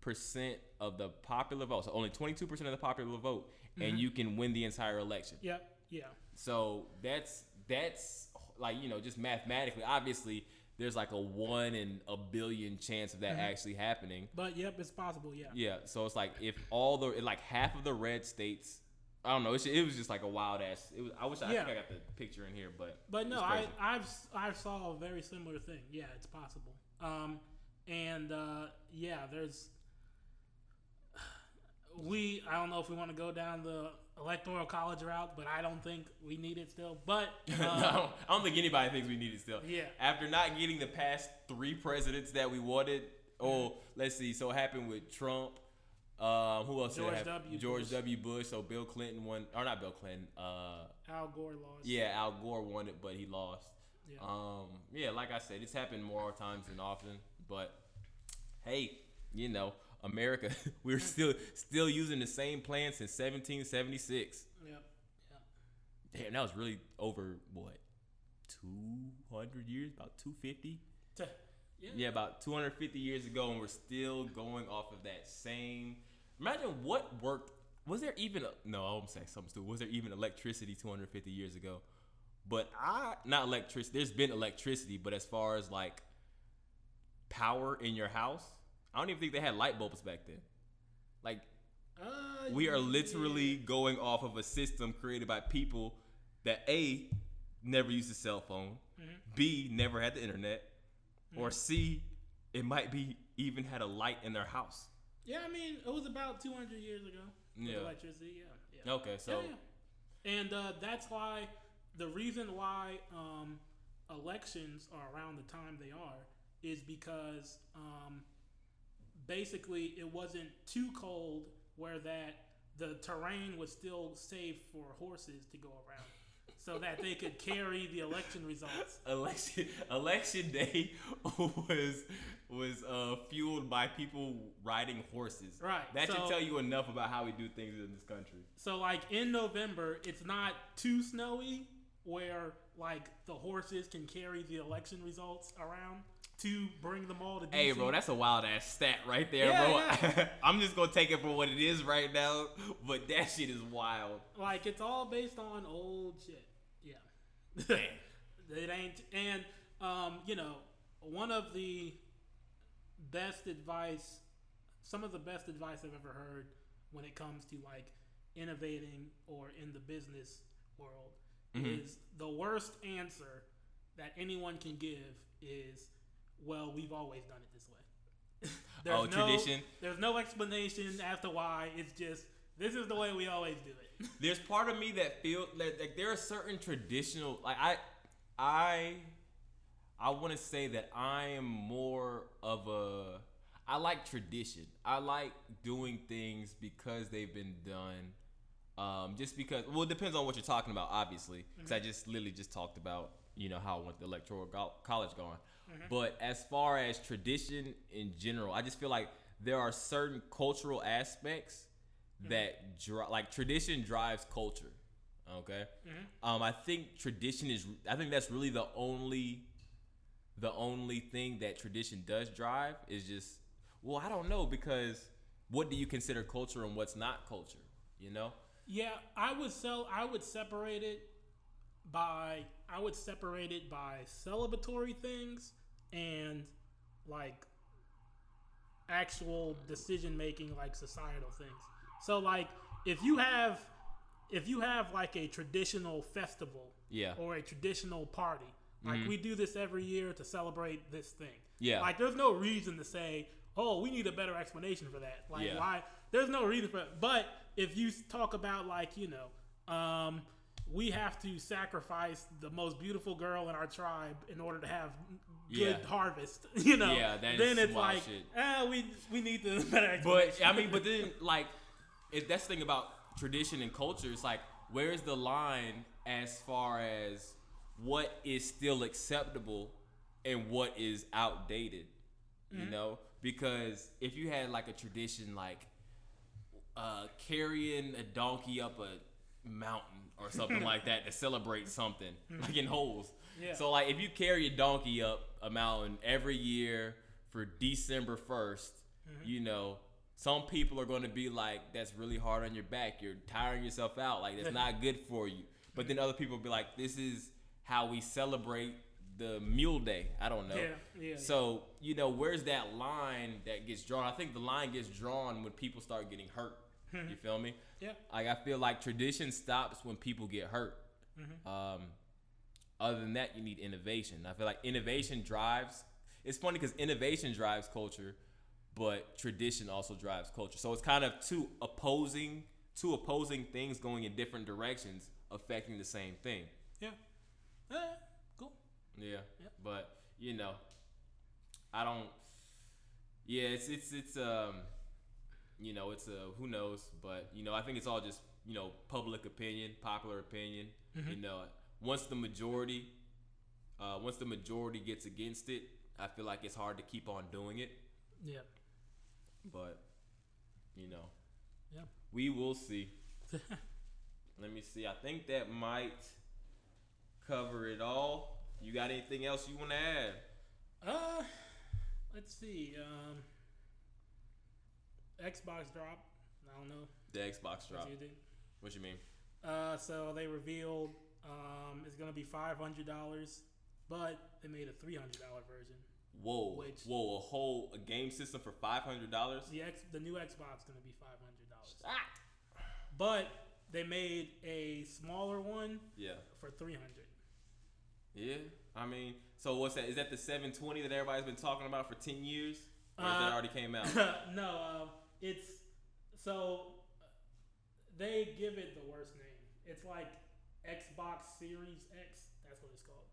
percent of the popular vote, so only 22 percent of the popular vote, and you can win the entire election. Yep. Yeah. So that's that's like you know just mathematically, obviously. There's like a one in a billion chance of that actually happening. But yep, it's possible. Yeah. Yeah, so it's like if all the like half of the red states, I don't know. It's, it was just like a wild ass. It was. I wish I, Yeah. think I got the picture in here, but But no, I. I've I saw a very similar thing. Yeah, it's possible. Um, and uh, yeah, there's we. I don't know if we want to go down the electoral college route, but I don't think we need it still. But no, uh, I don't think anybody thinks we need it still. Yeah. After not getting the past three presidents that we wanted, oh, let's see. So it happened with Trump. Um, who else? George? W. George Bush. W. Bush. So Bill Clinton won, or not Bill Clinton. Uh, Al Gore lost. yeah, Al Gore won it, but he lost. Yeah. Um, yeah, like I said, it's happened more times than often. But hey, you know, America, we're still still using the same plan since 1776. Yep. Damn, that was really over what, 200 years? About 250? Yeah. Yeah, about 250 years ago, and we're still going off of that same. Imagine what worked. Was there even a, no? I'm saying something stupid. Was there even electricity 250 years ago? But I not electricity. There's been electricity, but as far as like power in your house, I don't even think they had light bulbs back then. Like Uh, we are literally going off of a system created by people that a never used a cell phone, Mm-hmm. b never had the internet, or c it might be even had a light in their house. Yeah, I mean, it was about 200 years ago. Yeah. Electricity. Yeah. yeah. Okay, so Yeah, yeah. And uh, that's why the reason why um, elections are around the time they are is because um, basically it wasn't too cold where that the terrain was still safe for horses to go around so that they could carry the election results. election election day was was uh, fueled by people riding horses. Right, That should tell you enough about how we do things in this country. So like in November, it's not too snowy where like the horses can carry the election results around to bring them all to DC. Hey, bro, that's a wild ass stat right there, Yeah, bro. I'm just gonna take it for what it is right now, but that shit is wild. like it's all based on old shit. Yeah. it ain't and um, you know, one of the best advice some of the best advice I've ever heard when it comes to like innovating or in the business world Mhm. is the worst answer that anyone can give is well we've always done it this way there's Oh, no, tradition. there's no explanation as to why it's just this is the way we always do it There's part of me that feel like, like there are certain traditional like I I I want to say that I am more of a I like tradition. I like doing things because they've been done. Um, just because, well, it depends on what you're talking about, obviously. Because I just literally just talked about, you know, how I want the electoral go- college going. Mm-hmm. But as far as tradition in general, I just feel like there are certain cultural aspects mm-hmm. that dri- like tradition drives culture. Okay, mm-hmm. um, I think tradition is. I think that's really the only, the only thing that tradition does drive is just. Well, I don't know because what do you consider culture and what's not culture? You know. Yeah, I would sell. I would separate it by. I would separate it by celebratory things and like actual decision making, like societal things. So, like, if you have, if you have like a traditional festival, Yeah. or a traditional party, like we do this every year to celebrate this thing. Yeah. like there's no reason to say, oh, we need a better explanation for that. Like, Yeah. why? There's no reason for it. But if you talk about like you know, um, we have to sacrifice the most beautiful girl in our tribe in order to have good Yeah. harvest. You know, Yeah, is then it's like, shit. ah, we we need the better. But I mean, but then like, if that's the thing about tradition and culture. It's like, where's the line as far as what is still acceptable and what is outdated? You know, because if you had like a tradition like uh, carrying a donkey up a mountain or something like that to celebrate something, hmm. like in holes. Yeah. So like if you carry a donkey up a mountain every year for December 1st, mm-hmm. you know, some people are going to be like, "That's really hard on your back. You're tiring yourself out. Like that's not good for you." But then other people will be like, "This is how we celebrate the Mule Day." I don't know. Yeah, yeah, So you know, where's that line that gets drawn? I think the line gets drawn when people start getting hurt. You feel me? Yeah. Like I feel like tradition stops when people get hurt. Um, other than that, you need innovation. I feel like innovation drives. It's funny because innovation drives culture, but tradition also drives culture. So it's kind of two opposing, two opposing things going in different directions, affecting the same thing. yeah, Eh, cool. Yeah. yeah. But you know, I don't. Yeah, it's it's it's um, you know, it's a who knows, but you know, I think it's all just you know public opinion, popular opinion. You know, once the majority, uh, once the majority gets against it, I feel like it's hard to keep on doing it. Yeah, But you know, yeah. we will see. Let me see. I think that might cover it all. You got anything else you want to add? Uh, let's see. Um, Xbox drop. I don't know. The Xbox drop. What you? What you mean? Uh, so they revealed um, it's gonna be five hundred dollars, but they made a three hundred dollar version. Whoa, Which- whoa, a whole a game system for five hundred dollars. The X, the new Xbox gonna be five hundred dollars, Ah. but they made a smaller one Yeah, for three hundred. yeah. I mean, so what's that? Is that the seven twenty that everybody's been talking about for ten years? Or has that Uh, already came out? no, um, it's so they give it the worst name. It's like Xbox Series X. That's what it's called.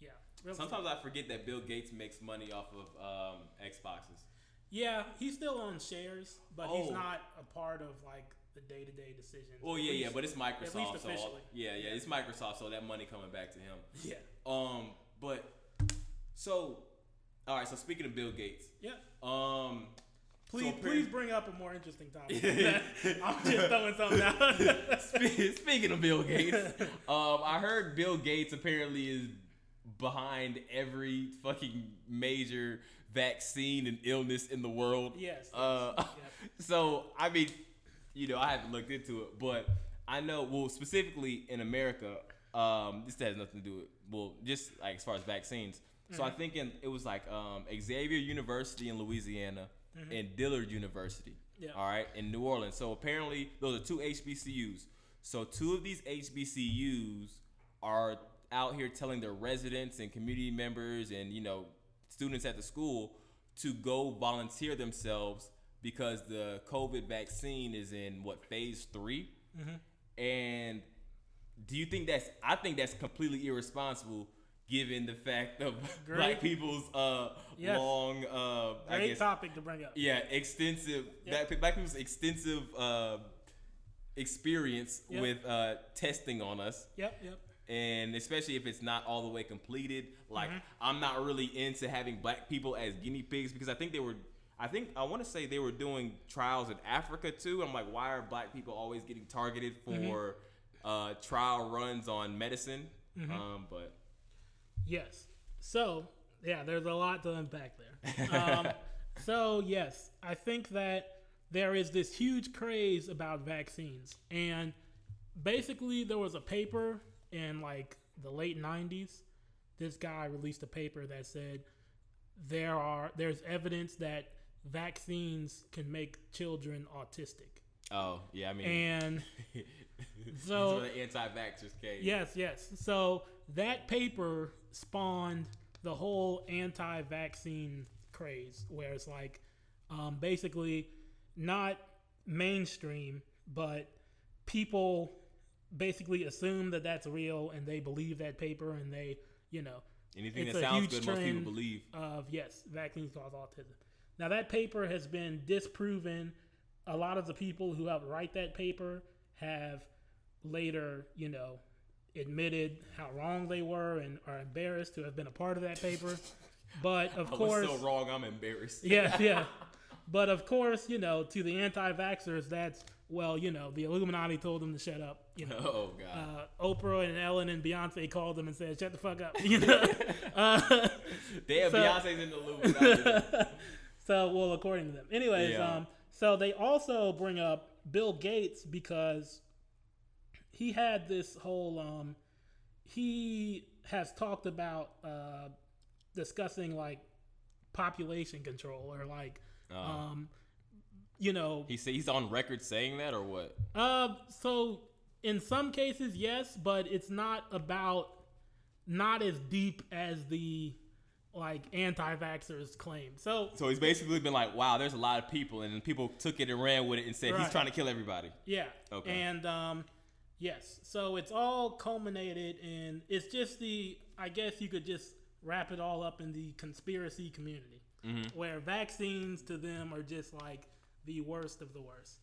Yeah. real Sometimes I forget that Bill Gates makes money off of um, Xboxes. Yeah, he's still on shares, but Oh. he's not a part of like the day to day decisions. Well, At yeah, yeah, least- but it's Microsoft, least so all- yeah, yeah, it's Microsoft, so that money coming back to him. yeah, Um, but so, all right. So speaking of Bill Gates, yeah. um, Please, so please bring up a more interesting topic. I'm just throwing something out. Spe- Speaking of Bill Gates, um, I heard Bill Gates apparently is behind every fucking major vaccine and illness in the world. Yes, Uh. So I mean, you know, I haven't looked into it, but I know. Well, specifically in America, um, this has nothing to do with well, just like as far as vaccines. So I Mm-hmm. think in, it was like um, Xavier University in Louisiana and Dillard University. Mm-hmm. Yeah. All right, in New Orleans. So apparently those are two HBCUs. So two of these HBCUs are out here telling their residents and community members and you know students at the school to go volunteer themselves because the COVID vaccine is in what phase 3 And do you think that's? I think that's completely irresponsible, given the fact of Great. black people's uh, Yes. long, uh, I Great guess, topic to bring up. yeah, extensive Yep. black, black people's extensive uh, experience Yep. with uh, testing on us, Yep, yep. and especially if it's not all the way completed. Like Mm-hmm. I'm not really into having black people as guinea pigs because I think they were. I think I want to say they were doing trials in Africa too. I'm like, why are black people always getting targeted for Mm-hmm. uh, trial runs on medicine? Um, but Yes. So, yeah, there's a lot to unpack there. Um, so, yes, I think that there is this huge craze about vaccines. And basically, there was a paper in like the late 90s. This guy released a paper that said there are there's evidence that vaccines can make children autistic. oh yeah, I mean, And so- the anti-vaxxers came. Yes, yes. So that paper spawned the whole anti-vaccine craze, where it's like, um, basically, not mainstream, but people basically assume that that's real and they believe that paper and they, you know, Anything that sounds good, most people believe. of yes, vaccines cause autism. Now that paper has been disproven. A lot of the people who helped write that paper have later, you know, admitted how wrong they were and are embarrassed to have been a part of that paper. But of I course, so wrong. I'm embarrassed. yeah, yeah. But of course, you know, to the anti-vaxxers, that's well, you know, the Illuminati told them to shut up. You know, Oh god. uh, Oprah and Ellen and Beyonce called them and said, "Shut the fuck up." You know. uh, Damn, so- Beyonce's in the Illuminati. so, well, according to them. Anyways, Yeah. um, so they also bring up Bill Gates because he had this whole, um, he has talked about uh, discussing like population control or like, Oh. um, you know, he say he's on record saying that or what? uh, so in some cases, yes, but it's not about not as deep as the like anti-vaxxers claim. So So he's basically been like, "Wow, there's a lot of people," and people took it and ran with it and said he's trying to kill everybody. Yeah. Okay. And um, yes, so it's all culminated and it's just the I guess you could just wrap it all up in the conspiracy community, mm-hmm. where vaccines to them are just like the worst of the worst.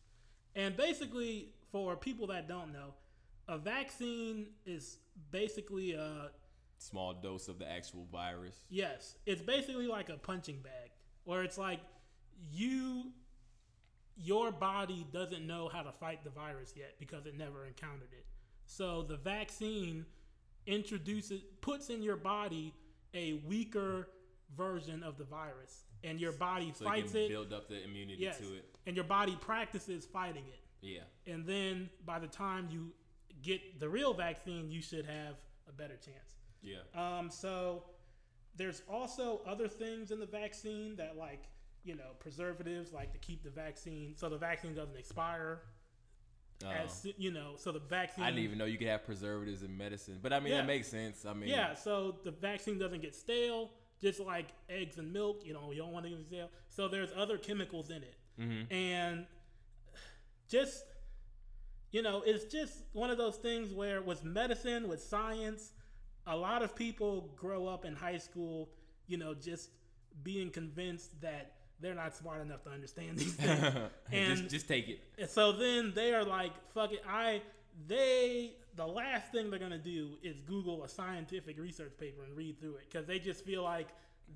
And basically, for people that don't know, a vaccine is basically a Small dose of the actual virus. Yes, it's basically like a punching bag, where it's like you, your body doesn't know how to fight the virus yet because it never encountered it. So the vaccine introduces, puts in your body a weaker version of the virus, and your body So fights it. build up the immunity yes, to it. and your body practices fighting it Yeah. and then by the time you get the real vaccine, you should have a better chance. Yeah. Um, so there's also other things in the vaccine that like you know preservatives like to keep the vaccine so the vaccine doesn't expire Oh. as you know so the vaccine I didn't even know you could have preservatives in medicine, but I mean Yeah. that makes sense. I mean, yeah so the vaccine doesn't get stale just like eggs and milk you know you don't want to get stale so there's other chemicals in it Mhm. and just you know, it's just one of those things where with medicine, with science, a lot of people grow up in high school, you know, just being convinced that they're not smart enough to understand these things. and just, just take it. and so then they are like, fuck it, I they the last thing they're gonna do is Google a scientific research paper and read through it because they just feel like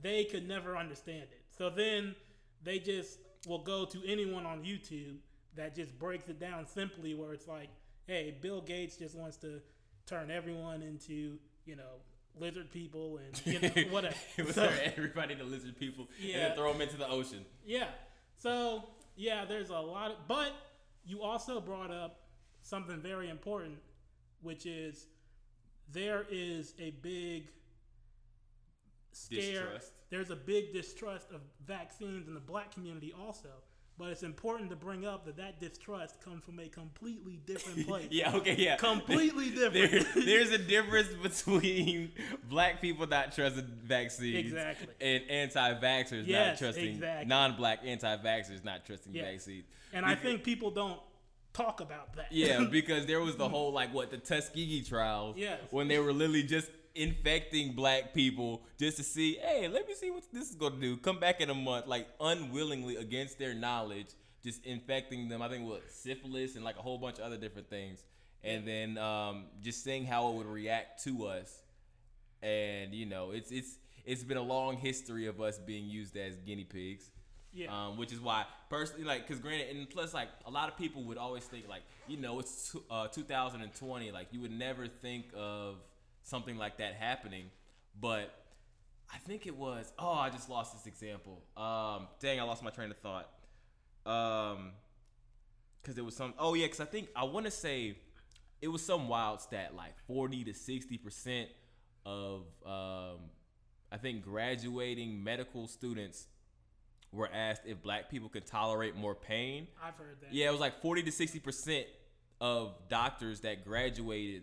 they could never understand it. So then they just will go to anyone on YouTube that just breaks it down simply where it's like, hey, Bill Gates just wants to turn everyone into, you know, lizard people and you know whatever. it was So- everybody to lizard people and then throw them into the ocean. yeah. So yeah, there's a lot of, but you also brought up something very important, which is there is a big scare. Distrust. There's a big distrust of vaccines in the black community also. But it's important to bring up that that distrust comes from a completely different place. Yeah, okay, yeah. Completely There- different. there's a difference between black people not trusting vaccines Exactly. and anti-vaxxers not trusting exactly. non-black anti-vaxxers not trusting Yes. vaccines. And I think people don't talk about that. Yeah, because there was the whole like what the Tuskegee trials. Yes. When they were literally just infecting black people just to see, hey, let me see what this is gonna do. Come back in a month, like unwillingly against their knowledge, just infecting them. I think what syphilis and like a whole bunch of other different things, and then um, just seeing how it would react to us. And you know, it's it's it's been a long history of us being used as guinea pigs. Yeah. Um, which is why personally, like, cause granted, and plus, like, a lot of people would always think, like, you know, it's t- uh, 2020, like, you would never think of something like that happening, but I think it was. Oh, I just lost this example. Um, dang, I lost my train of thought. Um, cause it was some. Oh yeah, cause I think I want to say it was some wild stat, like 40 to 60 percent of um, I think graduating medical students were asked if black people could tolerate more pain. I've heard that. Yeah, it was like 40 to 60 percent of doctors that graduated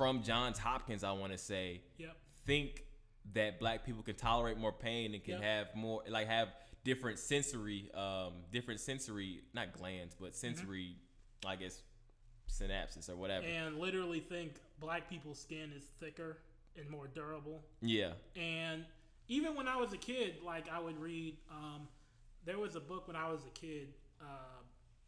from Johns Hopkins, I want to say, Yep. think that black people can tolerate more pain and can Yep. have more, like, have different sensory, um, different sensory, not glands, but sensory, I guess, synapses or whatever. And literally think black people's skin is thicker and more durable. yeah. And even when I was a kid, like I would read, um, there was a book when I was a kid. Uh,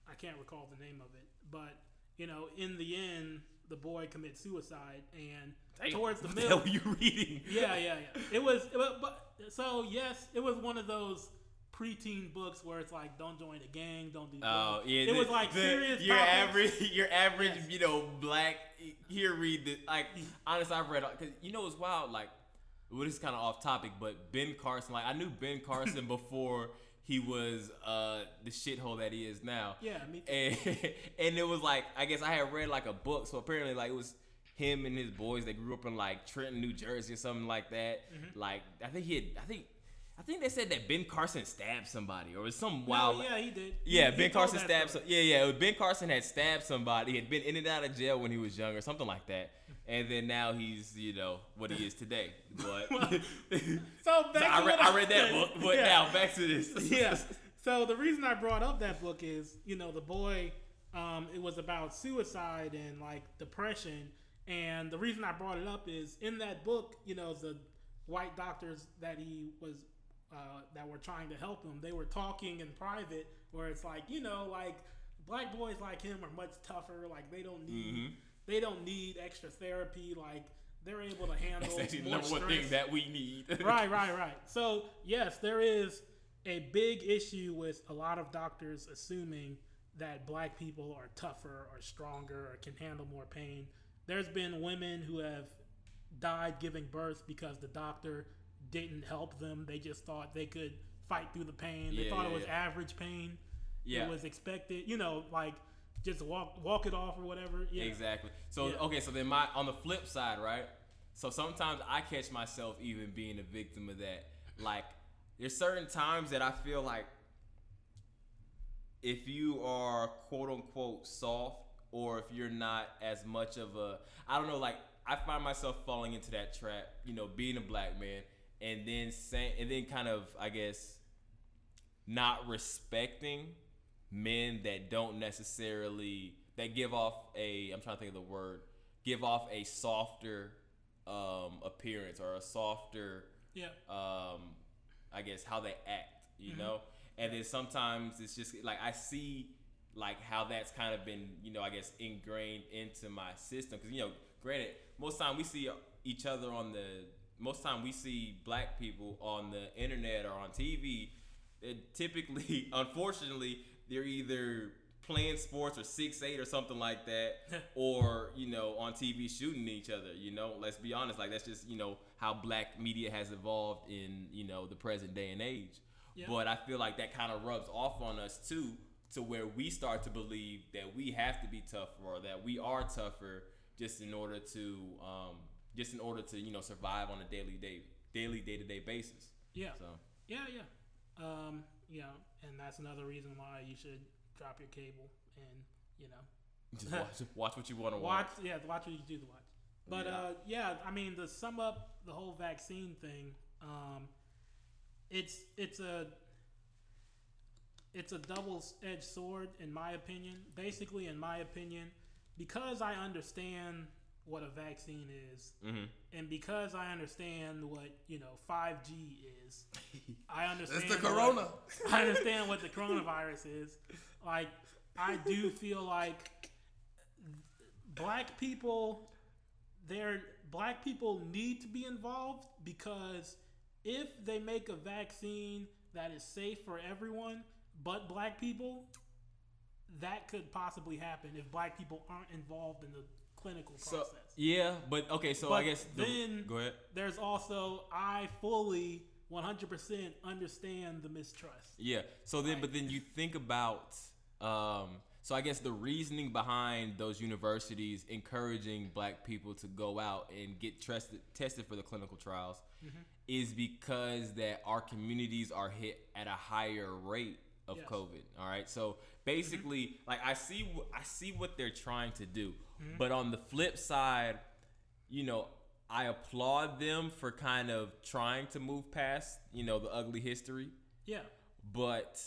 I can't recall the name of it, but you know, in the end, the boy commits suicide, and towards the what the middle, hell were you reading? yeah, yeah, yeah. It was, but, but so yes, it was one of those preteen books where it's like, don't join a gang, don't do. Oh drugs. yeah, it the- was like the- serious. Your topics. average, your average, Yes. you know, black. Here, read this. like. Honestly, I've read because you know it's wild. Like, well, this is kind of off topic, but Ben Carson. Like, I knew Ben Carson before he was uh the shithole that he is now. Yeah, me too. And and it was like I guess I had read like a book, so apparently like it was him and his boys that grew up in like Trenton, New Jersey or something like that. Mm-hmm. Like I think he had, I think. I think they said that Ben Carson stabbed somebody, or it was some No, wild. yeah, he did. Yeah, He- he Ben told Carson stabbed. Some, yeah, yeah. Ben Carson had stabbed somebody. He had been in and out of jail when he was younger, something like that. And then now he's, you know, what he is today. But So, back So I, to read, I read that book. But Yeah. now back to this. yeah. So the reason I brought up that book is, you know, the boy, um, it was about suicide and like depression. And the reason I brought it up is in that book, you know, the white doctors that he was, uh, that were trying to help him, they were talking in private where it's like, you know, like black boys like him are much tougher. Like they don't need, Mhm. They don't need extra therapy. Like they're able to handle That's the more number one thing that we need. right, right, right. So yes, there is a big issue with a lot of doctors assuming that black people are tougher or stronger or can handle more pain. There's been women who have died giving birth because the doctor didn't help them. They just thought they could fight through the pain. They Yeah, thought yeah, it was yeah. average pain. Yeah. It was expected, you know, like just walk walk it off or whatever. Yeah. Exactly. So Yeah. okay, so then my on the flip side, right? So sometimes I catch myself even being a victim of that. Like there's certain times that I feel like if you are quote unquote soft or if you're not as much of a I don't know, like I find myself falling into that trap, you know, being a black man and then saying and then kind of I guess not respecting men that don't necessarily that give off a I'm trying to think of the word give off a softer um, appearance or a softer Yeah. um, I guess how they act, you Mm-hmm. know. And then sometimes it's just like I see like how that's kind of been, you know, I guess ingrained into my system because you know, granted, most time we see each other on the most time we see black people on the internet or on TV. It typically, unfortunately, they're either playing sports or six eight or something like that, or you know on TV shooting each other. You know, let's be honest, like that's just you know how black media has evolved in you know the present day and age. Yeah. But I feel like that kind of rubs off on us too, to where we start to believe that we have to be tougher or that we are tougher just in order to um, just in order to you know survive on a daily day daily day to day basis. Yeah. So Yeah, yeah. Um, you know, and that's another reason why you should drop your cable and, you know, just watch watch what you want to watch, watch. yeah, watch what you do to watch. But Yeah. uh yeah, I mean to sum up the whole vaccine thing, um it's it's a it's a double-edged sword in my opinion. Basically in my opinion, because I understand what a vaccine is hmm and because I understand what, you know, 5G is, I understand It's the what- corona. I understand what the coronavirus is. Like, I do feel like black people, they're black people need to be involved because if they make a vaccine that is safe for everyone but black people, that could possibly happen if black people aren't involved in the clinical So process. yeah, but okay, so I guess the, then- go ahead. There's also I fully 100% understand the mistrust. Yeah. So then, Right. but then you think about. Um, so I guess the reasoning behind those universities encouraging black people to go out and get tested tested for the clinical trials Mm-hmm. is because that our communities are hit at a higher rate of Yes. COVID. All right. So basically, mm-hmm. like I see, I see what they're trying to do, Mm-hmm. but on the flip side, you know, I applaud them for kind of trying to move past, you know, the ugly history Yeah. but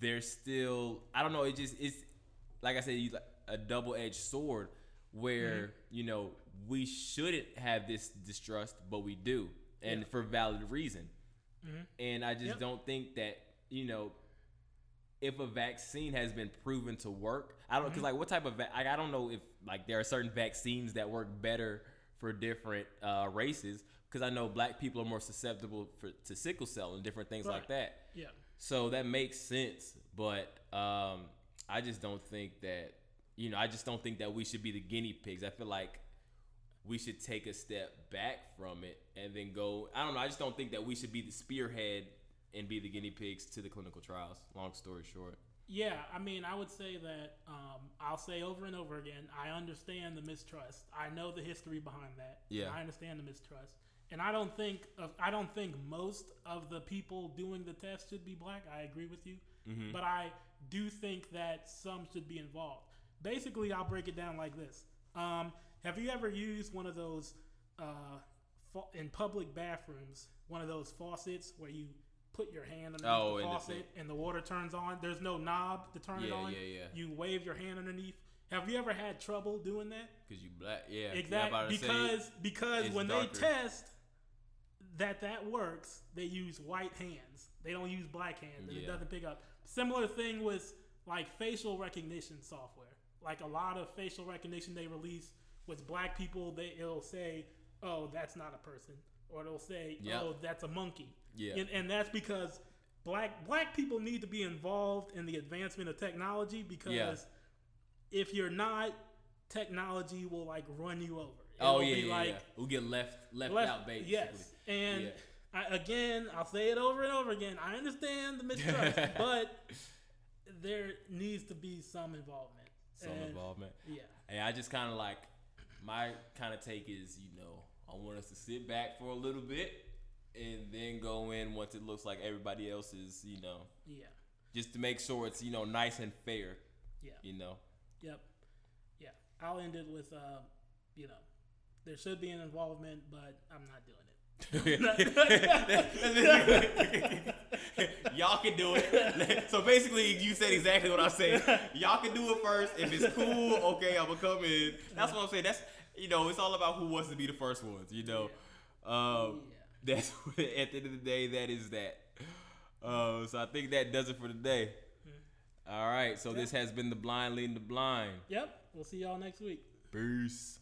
there's still I don't know. It just it's like I said, you like a double edged sword where mm-hmm. you know we shouldn't have this distrust, but we do, and Yeah. for valid reason. Mm-hmm. And I just Yep. don't think that you know if a vaccine has been proven to work. I don't because like what type of va- like, I don't know if like there are certain vaccines that work better for different uh, races because I know black people are more susceptible for, to sickle cell and different things like that. Yeah. So that makes sense, but um, I just don't think that you know I just don't think that we should be the guinea pigs. I feel like we should take a step back from it and then go. I don't know. I just don't think that we should be the spearhead and be the guinea pigs to the clinical trials. Long story short. Yeah, I mean, I would say that um, I'll say over and over again. I understand the mistrust. I know the history behind that. Yeah. I understand the mistrust, and I don't think of, I don't think most of the people doing the test should be black. I agree with you, Mm-hmm. but I do think that some should be involved. Basically, I'll break it down like this. Um, have you ever used one of those uh, in public bathrooms? One of those faucets where you put your hand underneath Oh, the and faucet thing. and the water turns on. There's no knob to turn it on. yeah, yeah. You wave your hand underneath. Have you ever had trouble doing that? Cause you black, yeah. Yeah, Exactly. about to say, Because because when darker. they test that that works, they use white hands. They don't use black hands, and it doesn't pick up. Similar thing with like facial recognition software. Like a lot of facial recognition they release with black people, they it'll say, "Oh, that's not a person," or it'll say, Yep. "Oh, that's a monkey." Yeah. and, and that's because black black people need to be involved in the advancement of technology because Yeah. if you're not, technology will like run you over. oh It'll yeah, be yeah, like yeah. We'll get left left, left- out basically. Yes, and Yeah. I, again, I'll say it over and over again. I understand the mistrust, but there needs to be some involvement. Some And, involvement. Yeah, And I just kind of like my kind of take is, you know, I want us to sit back for a little bit and then go in once it looks like everybody else is, you know, yeah, just to make sure it's, you know, nice and fair, yeah, you know. yep, yeah. I'll end it with, uh, you know, there should be an involvement, but I'm not doing it. Y'all can do it. so basically, you said exactly what I said. Y'all can do it first. If it's cool, okay, I'm gonna come in. That's what I'm saying. That's you know, it's all about who wants to be the first ones. You know, um, that's at the end of the day, that is that. Uh, so I think that does it for today. All right, so this has been the blind leading the blind. Yep. We'll see y'all next week. Peace.